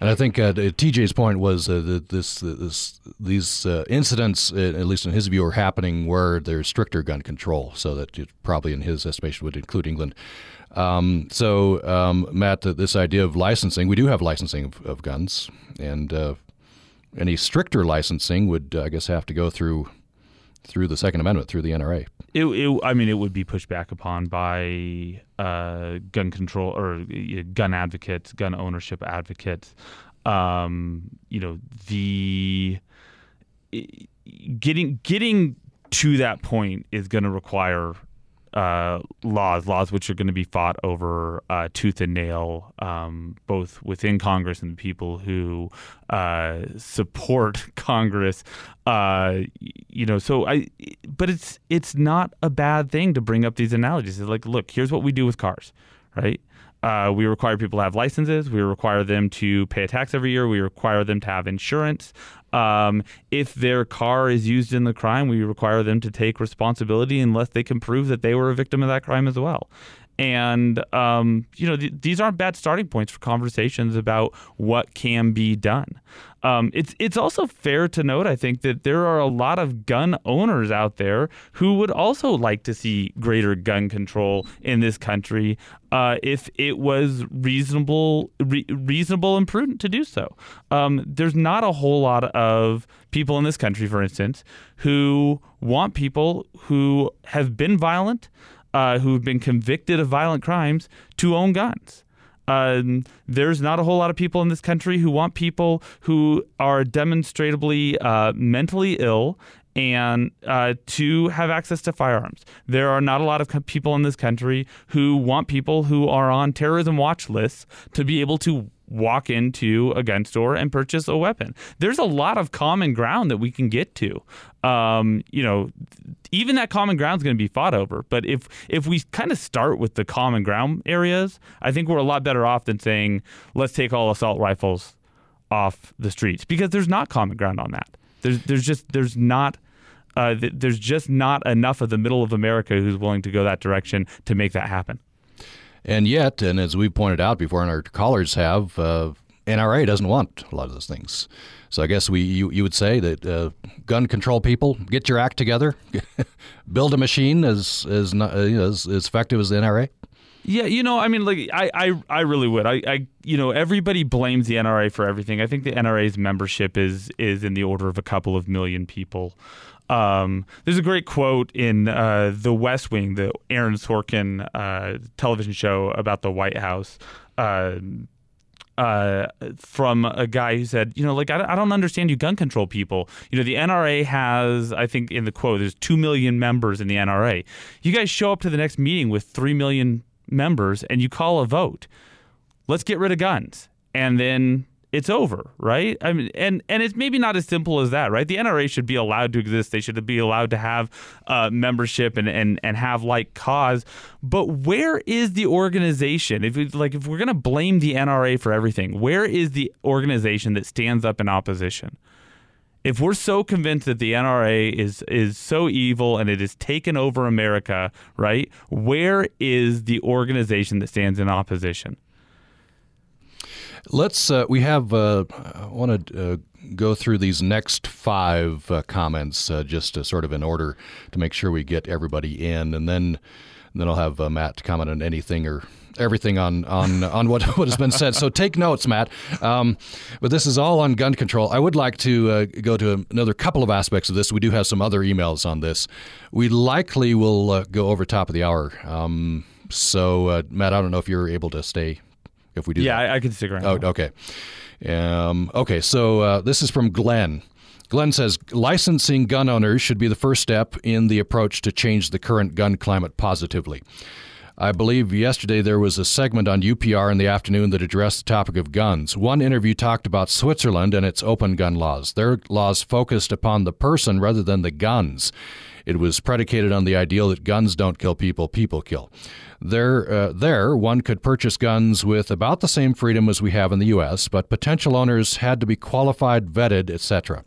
Speaker 1: And I think uh, TJ's point was uh, that this, this these uh, incidents, uh, at least in his view, are happening where there's stricter gun control. So that probably, in his estimation, would include England. Um, so, um, Matt, this idea of licensing, we do have licensing of, of guns, and uh, any stricter licensing would, I guess, have to go through through the Second Amendment, through the NRA.
Speaker 2: It, it, I mean, it would be pushed back upon by uh, gun control or gun advocates, gun ownership advocates. Um, you know, the getting getting to that point is going to require uh, laws, laws which are going to be fought over uh, tooth and nail, um, both within Congress and the people who uh, support Congress. Uh, you know, so I, but it's it's not a bad thing to bring up these analogies. It's like, look, here's what we do with cars, right? Uh, we require people to have licenses. We require them to pay a tax every year. We require them to have insurance. Um, if their car is used in the crime, we require them to take responsibility unless they can prove that they were a victim of that crime as well. And um, you know, th- these aren't bad starting points for conversations about what can be done. Um, it's it's also fair to note, I think, that there are a lot of gun owners out there who would also like to see greater gun control in this country uh, if it was reasonable, re- reasonable and prudent to do so. Um, there's not a whole lot of people in this country, for instance, who want people who have been violent uh, who've been convicted of violent crimes to own guns. Um, there's not a whole lot of people in this country who want people who are demonstrably uh, mentally ill and uh, to have access to firearms. There are not a lot of people in this country who want people who are on terrorism watch lists to be able to walk into a gun store and purchase a weapon. There's a lot of common ground that we can get to. Um, you know, even that common ground is going to be fought over. But if if we kind of start with the common ground areas, I think we're a lot better off than saying let's take all assault rifles off the streets because there's not common ground on that. There's there's just there's not. Uh, th- there's just not enough of the middle of America who's willing to go that direction to make that happen.
Speaker 1: And yet, and as we pointed out before, and our callers have, uh, NRA doesn't want a lot of those things. So I guess we you, you would say that uh, gun control people get your act together, build a machine as as, not, uh, as as effective as the NRA.
Speaker 2: Yeah, you know, I mean, like, I, I, I really would. I, I, you know, everybody blames the NRA for everything. I think the NRA's membership is is in the order of a couple of million people. Um, there's a great quote in uh, The West Wing, the Aaron Sorkin uh, television show about the White House. Uh, uh, from a guy who said, you know, like, I, I, don't understand you gun control people. You know, the NRA has, I think in the quote, there's 2 million members in the NRA. You guys show up to the next meeting with 3 million members and you call a vote. Let's get rid of guns. And then it's over, right? I mean, and and it's maybe not as simple as that, right? The NRA should be allowed to exist. They should be allowed to have uh, membership and, and and have like cause. But where is the organization? If we, like if we're gonna blame the NRA for everything, where is the organization that stands up in opposition? If we're so convinced that the NRA is is so evil and it has taken over America, right? Where is the organization that stands in opposition?
Speaker 1: Let's. Uh, we have. Uh, I want to uh, go through these next five uh, comments uh, just sort of in order to make sure we get everybody in, and then and then I'll have uh, Matt comment on anything or everything on on on what what has been said. So take notes, Matt. Um, but this is all on gun control. I would like to go to another couple of aspects of this. We do have some other emails on this. We likely will go over top of the hour. Um, so Matt, I don't know if you're able to stay if we do
Speaker 2: yeah,
Speaker 1: that.
Speaker 2: I, I can stick around.
Speaker 1: Oh, okay. Um, okay, so uh, this is from Glenn. Glenn says licensing gun owners should be the first step in the approach to change the current gun climate positively. I believe yesterday there was a segment on UPR in the afternoon that addressed the topic of guns. One interview talked about Switzerland and its open gun laws. Their laws focused upon the person rather than the guns. It was predicated on the ideal that guns don't kill people, people kill. There, uh, there, one could purchase guns with about the same freedom as we have in the U.S., but potential owners had to be qualified, vetted, etc.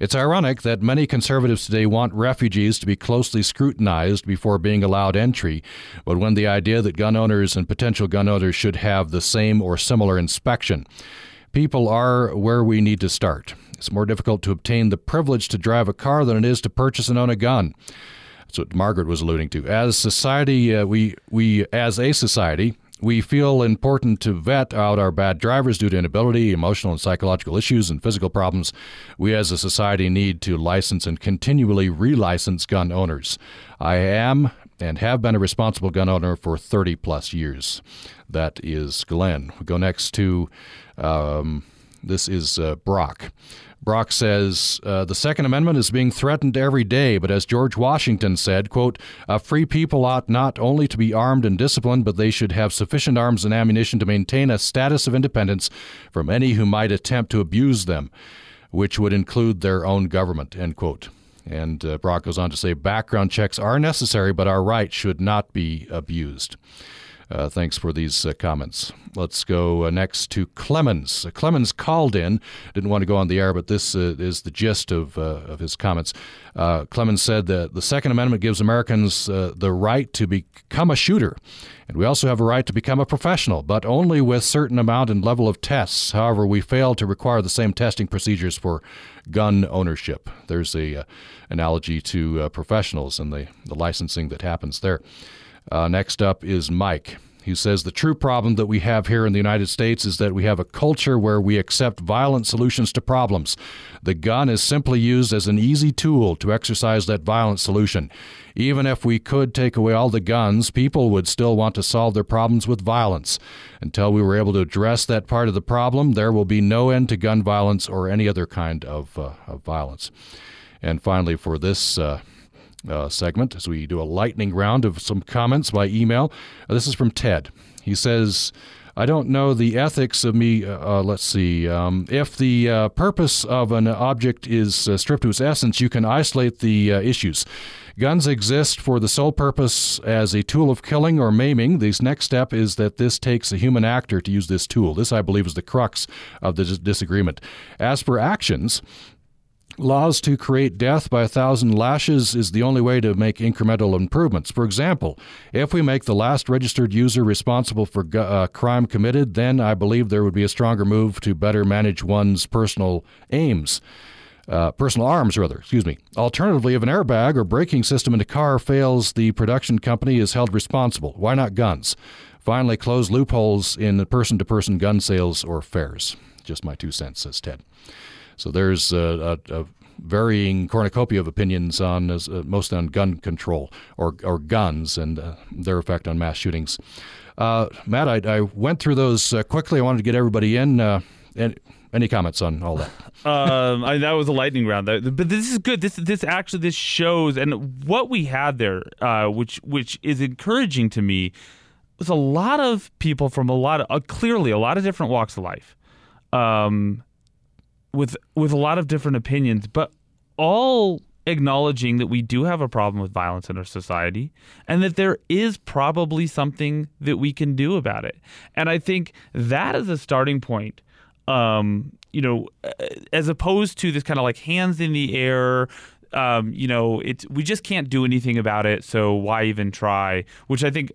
Speaker 1: It's ironic that many conservatives today want refugees to be closely scrutinized before being allowed entry, but when the idea that gun owners and potential gun owners should have the same or similar inspection. People are where we need to start. It's more difficult to obtain the privilege to drive a car than it is to purchase and own a gun. That's what Margaret was alluding to. As society, uh, we we as a society, we feel important to vet out our bad drivers due to inability, emotional and psychological issues, and physical problems. We as a society need to license and continually relicense gun owners. I am and have been a responsible gun owner for 30 plus years. That is Glenn. We go next to um, this is uh, Brock. Brock says uh, the Second Amendment is being threatened every day, but as George Washington said, quote, a free people ought not only to be armed and disciplined, but they should have sufficient arms and ammunition to maintain a status of independence from any who might attempt to abuse them, which would include their own government, end quote. And uh, Brock goes on to say background checks are necessary, but our rights should not be abused. Uh, thanks for these uh, comments. Let's go uh, next to Clemens. Uh, Clemens called in, didn't want to go on the air, but this uh, is the gist of, uh, of his comments. Clemens said that the Second Amendment gives Americans the right to become a shooter, and we also have a right to become a professional, but only with certain amount and level of tests. However, we fail to require the same testing procedures for gun ownership. There's a analogy to professionals and the, the licensing that happens there. Uh, next up is Mike. He says the true problem that we have here in the United States is that we have a culture where we accept violent solutions to problems. The gun is simply used as an easy tool to exercise that violent solution. Even if we could take away all the guns, people would still want to solve their problems with violence. Until we were able to address that part of the problem, there will be no end to gun violence or any other kind of, uh, of violence. And finally, for this uh, uh, segment as we do a lightning round of some comments by email. Uh, this is from Ted. He says, I don't know the ethics of me. Uh, uh let's see. Um, if the uh, purpose of an object is uh, stripped to its essence, you can isolate the issues. Guns exist for the sole purpose as a tool of killing or maiming. The next step is that this takes a human actor to use this tool. This, I believe, is the crux of the disagreement. As for actions, Laws to create death by a thousand lashes is the only way to make incremental improvements. For example, if we make the last registered user responsible for uh, crime committed, then I believe there would be a stronger move to better manage one's personal aims. Uh, personal arms, rather, excuse me. Alternatively, if an airbag or braking system in a car fails, the production company is held responsible. Why not guns? Finally, close loopholes in the person to person gun sales or fairs. Just my two cents, says Ted. So there's a, a, a varying cornucopia of opinions on uh, most on gun control or, or guns and uh, their effect on mass shootings. Uh, Matt, I, I, went through those uh, quickly. I wanted to get everybody in. Uh, any comments on all that?
Speaker 2: um, I, that was a lightning round, but this is good. This this actually this shows, and what we had there, uh, which which is encouraging to me, was a lot of people from a lot of clearly a lot of different walks of life. Um, with with a lot of different opinions, but all acknowledging that we do have a problem with violence in our society and that there is probably something that we can do about it. And I think that is a starting point. Um, you know, as opposed to this kind of like hands in the air, um, you know, it's we just can't do anything about it. So why even try? Which I think,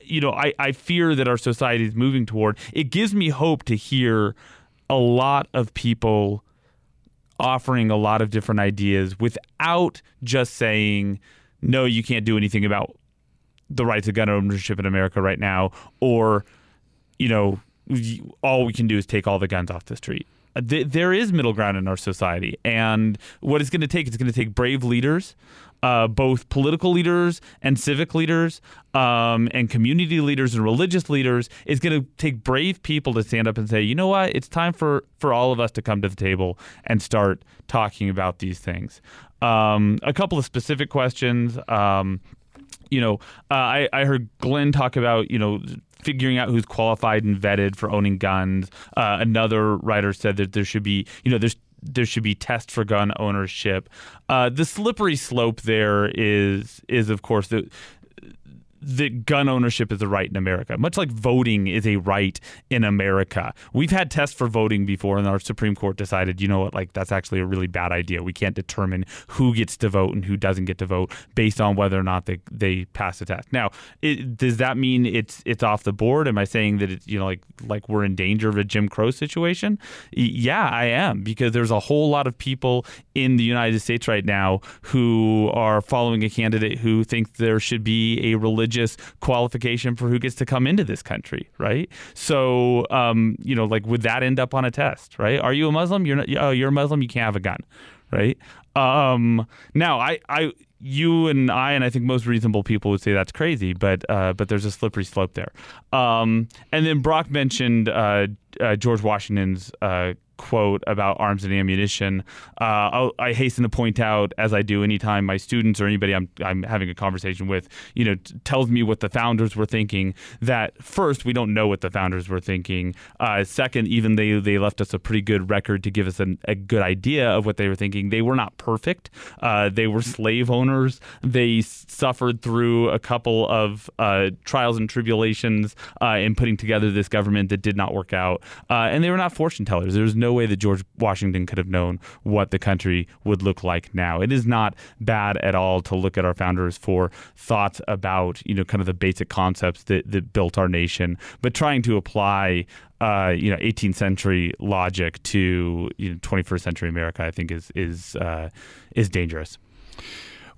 Speaker 2: you know, I, I fear that our society is moving toward. It gives me hope to hear a lot of people offering a lot of different ideas without just saying, no, you can't do anything about the rights of gun ownership in America right now, or, you know, all we can do is take all the guns off the street. Uh, there is middle ground in our society. And what it's going to take, it's going to take brave leaders uh, both political leaders and civic leaders um, and community leaders and religious leaders is going to take brave people to stand up and say, you know what, it's time for, for all of us to come to the table and start talking about these things. Um, a couple of specific questions. Um, you know, uh, I, I heard Glenn talk about, you know, figuring out who's qualified and vetted for owning guns. Uh, another writer said that there should be, you know, there's there should be tests for gun ownership. Uh, the slippery slope there is is of course the that gun ownership is a right in America, much like voting is a right in America. We've had tests for voting before, and our Supreme Court decided, you know what, like that's actually a really bad idea. We can't determine who gets to vote and who doesn't get to vote based on whether or not they they pass the test. Now, it, does that mean it's it's off the board? Am I saying that it's you know like like we're in danger of a Jim Crow situation? Yeah, I am because there's a whole lot of people in the United States right now who are following a candidate who think there should be a religious religious qualification for who gets to come into this country, right? So, um, you know, like would that end up on a test, right? Are you a Muslim? You're not. Oh, you're a Muslim. You can't have a gun, right? Um, now, I, I, you and I, and I think most reasonable people would say that's crazy, but uh, but there's a slippery slope there. Um, and then Brock mentioned uh, uh, George Washington's uh, quote about arms and ammunition. Uh, i hasten to point out, as I do anytime my students or anybody I'm, I'm having a conversation with, you know, t- tells me what the founders were thinking. That first, we don't know what the founders were thinking. Uh, second, even they they left us a pretty good record to give us an, a good idea of what they were thinking. They were not perfect. Uh, they were slave owners. They suffered through a couple of uh, trials and tribulations uh, in putting together this government that did not work out, uh, and they were not fortune tellers. There was no way that George Washington could have known what the country would look like now. It is not bad at all to look at our founders for thoughts about you know kind of the basic concepts that, that built our nation, but trying to apply uh, you know 18th century logic to you know 21st century America, I think is is uh, is dangerous.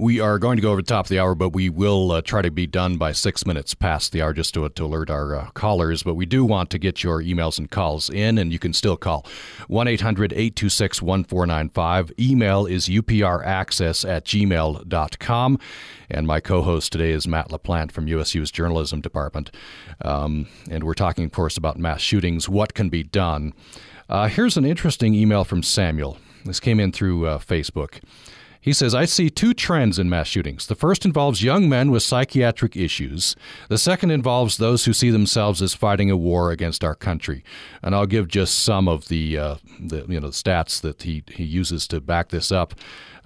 Speaker 1: We are going to go over the top of the hour, but we will uh, try to be done by six minutes past the hour just to, to alert our uh, callers. But we do want to get your emails and calls in, and you can still call 1 800 826 1495. Email is upraccess at gmail.com. And my co host today is Matt LaPlante from USU's Journalism Department. Um, and we're talking, of course, about mass shootings, what can be done. Uh, here's an interesting email from Samuel. This came in through uh, Facebook. He says, I see two trends in mass shootings. The first involves young men with psychiatric issues. The second involves those who see themselves as fighting a war against our country. And I'll give just some of the, uh, the you know, stats that he, he uses to back this up.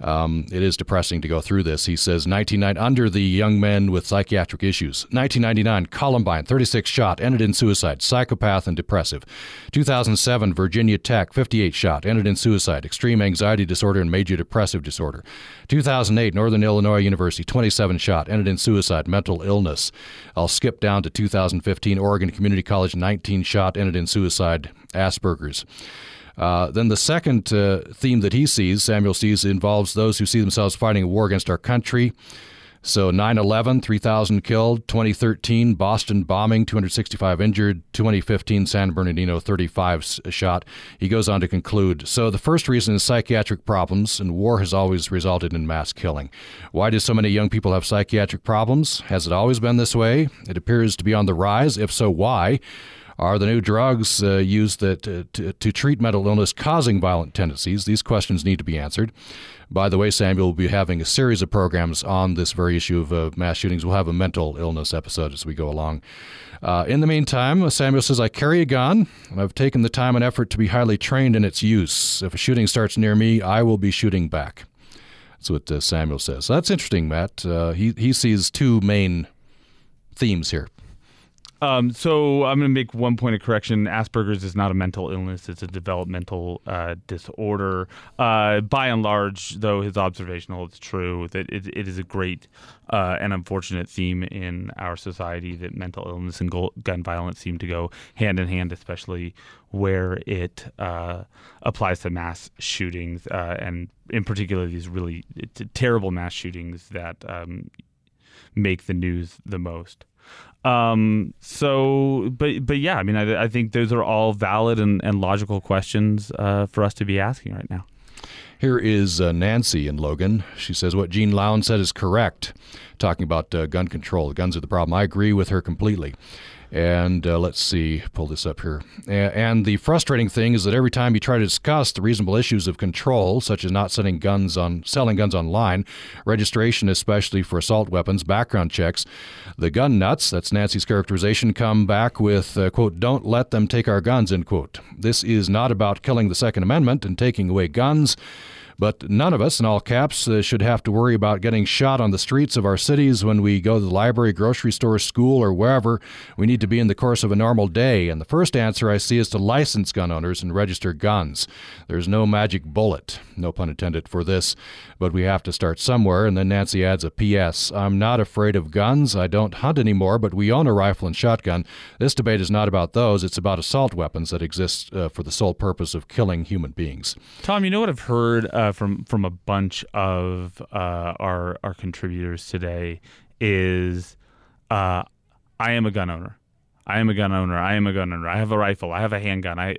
Speaker 1: Um, it is depressing to go through this. He says 1990 under the young men with psychiatric issues. 1999 Columbine 36 shot ended in suicide, psychopath and depressive. 2007 Virginia Tech 58 shot ended in suicide, extreme anxiety disorder and major depressive disorder. 2008 Northern Illinois University 27 shot ended in suicide, mental illness. I'll skip down to 2015 Oregon Community College 19 shot ended in suicide, Asperger's. Uh, then the second uh, theme that he sees, Samuel sees, involves those who see themselves fighting a war against our country. So 9 11, 3,000 killed. 2013, Boston bombing, 265 injured. 2015, San Bernardino, 35 shot. He goes on to conclude So the first reason is psychiatric problems, and war has always resulted in mass killing. Why do so many young people have psychiatric problems? Has it always been this way? It appears to be on the rise. If so, why? Are the new drugs uh, used that, uh, to, to treat mental illness causing violent tendencies? These questions need to be answered. By the way, Samuel will be having a series of programs on this very issue of uh, mass shootings. We'll have a mental illness episode as we go along. Uh, in the meantime, Samuel says, I carry a gun, and I've taken the time and effort to be highly trained in its use. If a shooting starts near me, I will be shooting back. That's what uh, Samuel says. So that's interesting, Matt. Uh, he, he sees two main themes here.
Speaker 2: Um, so I'm going to make one point of correction. Asperger's is not a mental illness; it's a developmental uh, disorder. Uh, by and large, though, his observation holds true that it, it is a great uh, and unfortunate theme in our society that mental illness and gun violence seem to go hand in hand, especially where it uh, applies to mass shootings, uh, and in particular these really terrible mass shootings that um, make the news the most. Um, so, but but yeah, I mean, I, I think those are all valid and, and logical questions uh, for us to be asking right now.
Speaker 1: Here is uh, Nancy in Logan. She says what Jean Lown said is correct, talking about uh, gun control. Guns are the problem. I agree with her completely. And uh, let's see, pull this up here. And the frustrating thing is that every time you try to discuss the reasonable issues of control, such as not selling guns on selling guns online, registration, especially for assault weapons, background checks, the gun nuts, that's Nancy's characterization, come back with, uh, quote, don't let them take our guns, end quote. This is not about killing the Second Amendment and taking away guns. But none of us, in all caps, uh, should have to worry about getting shot on the streets of our cities when we go to the library, grocery store, school, or wherever we need to be in the course of a normal day. And the first answer I see is to license gun owners and register guns. There's no magic bullet, no pun intended, for this, but we have to start somewhere. And then Nancy adds a P.S. I'm not afraid of guns. I don't hunt anymore, but we own a rifle and shotgun. This debate is not about those, it's about assault weapons that exist uh, for the sole purpose of killing human beings.
Speaker 2: Tom, you know what I've heard? Uh, uh, from from a bunch of uh, our our contributors today is uh, I am a gun owner. I am a gun owner. I am a gun owner. I have a rifle. I have a handgun. I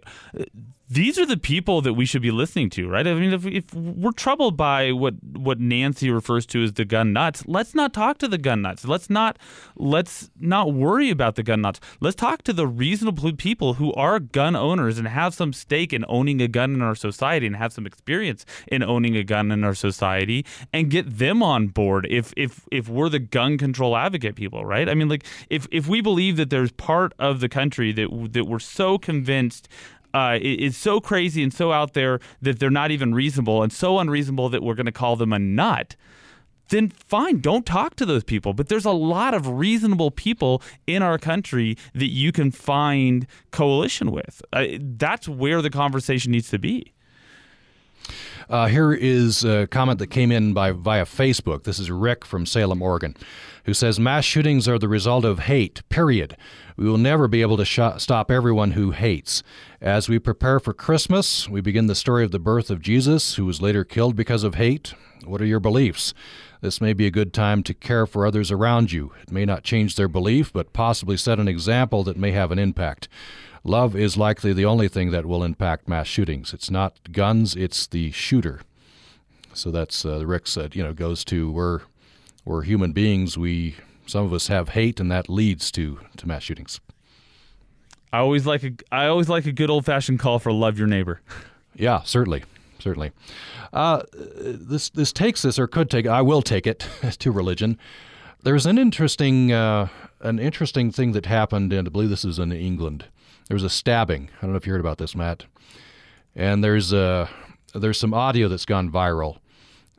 Speaker 2: these are the people that we should be listening to, right? I mean, if, if we're troubled by what what Nancy refers to as the gun nuts, let's not talk to the gun nuts. Let's not let's not worry about the gun nuts. Let's talk to the reasonable people who are gun owners and have some stake in owning a gun in our society and have some experience in owning a gun in our society and get them on board if if if we're the gun control advocate people, right? I mean, like if if we believe that there's part of the country that that we're so convinced uh, is so crazy and so out there that they're not even reasonable and so unreasonable that we're going to call them a nut then fine, don't talk to those people. But there's a lot of reasonable people in our country that you can find coalition with. Uh, that's where the conversation needs to be.
Speaker 1: Uh, here is a comment that came in by via Facebook. This is Rick from Salem, Oregon, who says mass shootings are the result of hate. Period. We will never be able to sh- stop everyone who hates. As we prepare for Christmas, we begin the story of the birth of Jesus, who was later killed because of hate. What are your beliefs? This may be a good time to care for others around you. It may not change their belief, but possibly set an example that may have an impact. Love is likely the only thing that will impact mass shootings. It's not guns, it's the shooter. So that's uh, Rick said. You know, goes to we're we're human beings. We some of us have hate, and that leads to to mass shootings.
Speaker 2: I always like a I always like a good old fashioned call for love your neighbor.
Speaker 1: Yeah, certainly, certainly. Uh, this this takes this or could take. I will take it to religion. There's an interesting uh, an interesting thing that happened, and I believe this is in England there was a stabbing. I don't know if you heard about this, Matt. And there's a there's some audio that's gone viral.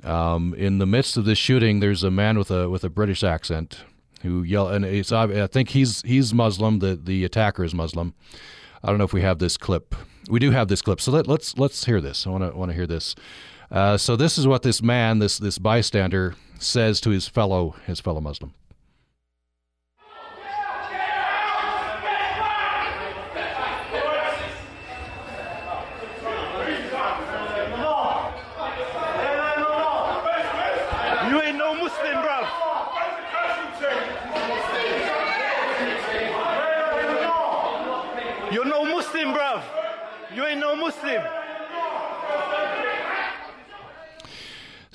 Speaker 1: Um, in the midst of this shooting, there's a man with a with a British accent who yell, and it's, I think he's he's Muslim. The the attacker is Muslim. I don't know if we have this clip. We do have this clip, so let, let's let's hear this. I want to want to hear this. Uh, so this is what this man, this this bystander, says to his fellow his fellow Muslim. Muslim.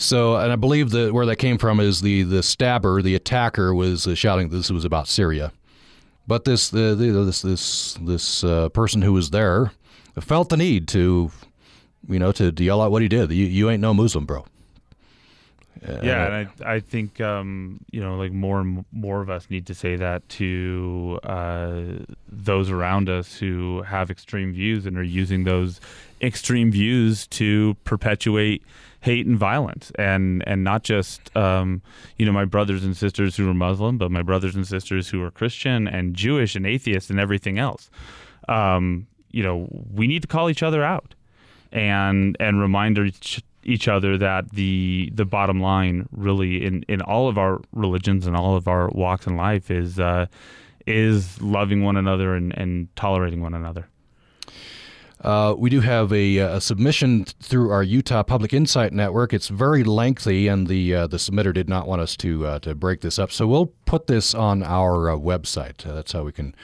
Speaker 1: So, and I believe that where that came from is the the stabber, the attacker, was uh, shouting. This was about Syria, but this the, the this this this uh, person who was there felt the need to, you know, to, to yell out what he did. You, you ain't no Muslim, bro.
Speaker 2: Uh, yeah, and I I think um, you know like more and more of us need to say that to uh, those around us who have extreme views and are using those extreme views to perpetuate hate and violence, and and not just um, you know my brothers and sisters who are Muslim, but my brothers and sisters who are Christian and Jewish and atheist and everything else. Um, you know, we need to call each other out and and remind each each other that the the bottom line really in in all of our religions and all of our walks in life is uh, is loving one another and, and tolerating one another.
Speaker 1: Uh, we do have a, a, submission through our Utah Public Insight Network. It's very lengthy, and the uh, the submitter did not want us to uh, to break this up. So we'll put this on our uh, website. Uh, that's how we can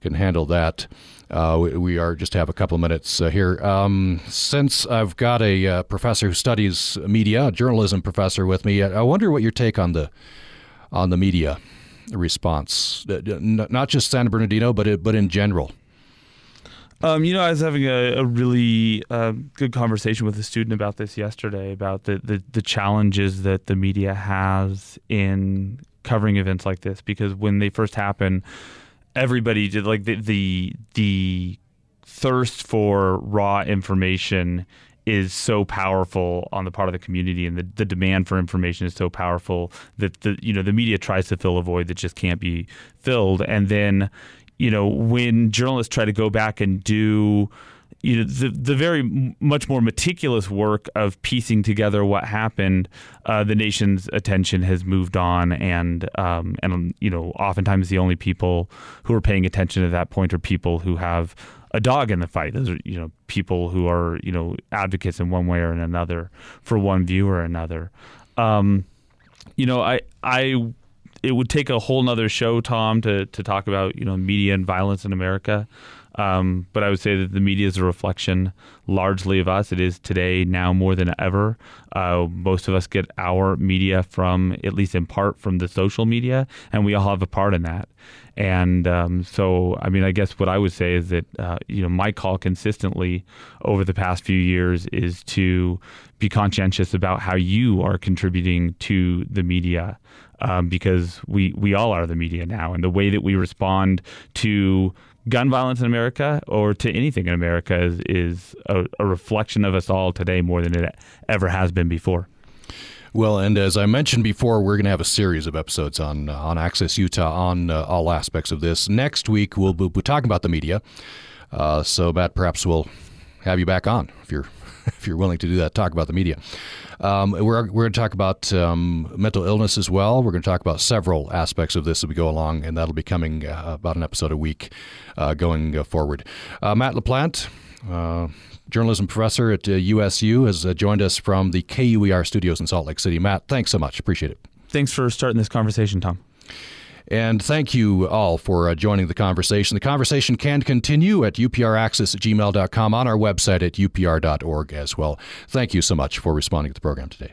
Speaker 1: can handle that. Uh, we, we, are just have a couple of minutes uh, here. Um, since I've got a uh, professor who studies media, a journalism professor with me, I wonder what your take on the on the media response, uh, not just San Bernardino, but it, but in general.
Speaker 2: Um, you know, I was having a, a really uh, good conversation with a student about this yesterday about the, the, the challenges that the media has in covering events like this because when they first happen everybody did like the the the thirst for raw information is so powerful on the part of the community and the, the demand for information is so powerful that the you know the media tries to fill a void that just can't be filled. And then you know when journalists try to go back and do you know the the very much more meticulous work of piecing together what happened. Uh, the nation's attention has moved on, and um, and you know oftentimes the only people who are paying attention at that point are people who have a dog in the fight. Those are you know people who are you know advocates in one way or in another for one view or another. Um, you know, I I it would take a whole nother show, Tom, to to talk about you know media and violence in America. Um, but I would say that the media is a reflection largely of us. It is today now more than ever. Uh, most of us get our media from, at least in part, from the social media, and we all have a part in that. And um, so, I mean, I guess what I would say is that, uh, you know, my call consistently over the past few years is to be conscientious about how you are contributing to the media. Um, because we, we all are the media now, and the way that we respond to gun violence in America or to anything in America is, is a, a reflection of us all today more than it ever has been before.
Speaker 1: Well, and as I mentioned before, we're going to have a series of episodes on uh, on Access Utah on uh, all aspects of this. Next week, we'll be talking about the media. Uh, so, Matt, perhaps we'll have you back on if you're if you're willing to do that. Talk about the media. Um, we're we're going to talk about um, mental illness as well. We're going to talk about several aspects of this as we go along, and that'll be coming uh, about an episode a week uh, going uh, forward. Matt LaPlante journalism professor at uh, USU, has uh, joined us from the KUER studios in Salt Lake City. Matt, thanks so much. Appreciate it.
Speaker 2: Thanks for starting this conversation, Tom.
Speaker 1: And thank you all for uh, joining the conversation. The conversation can continue at gmail.com on our website at upr.org as well. Thank you so much for responding to the program today.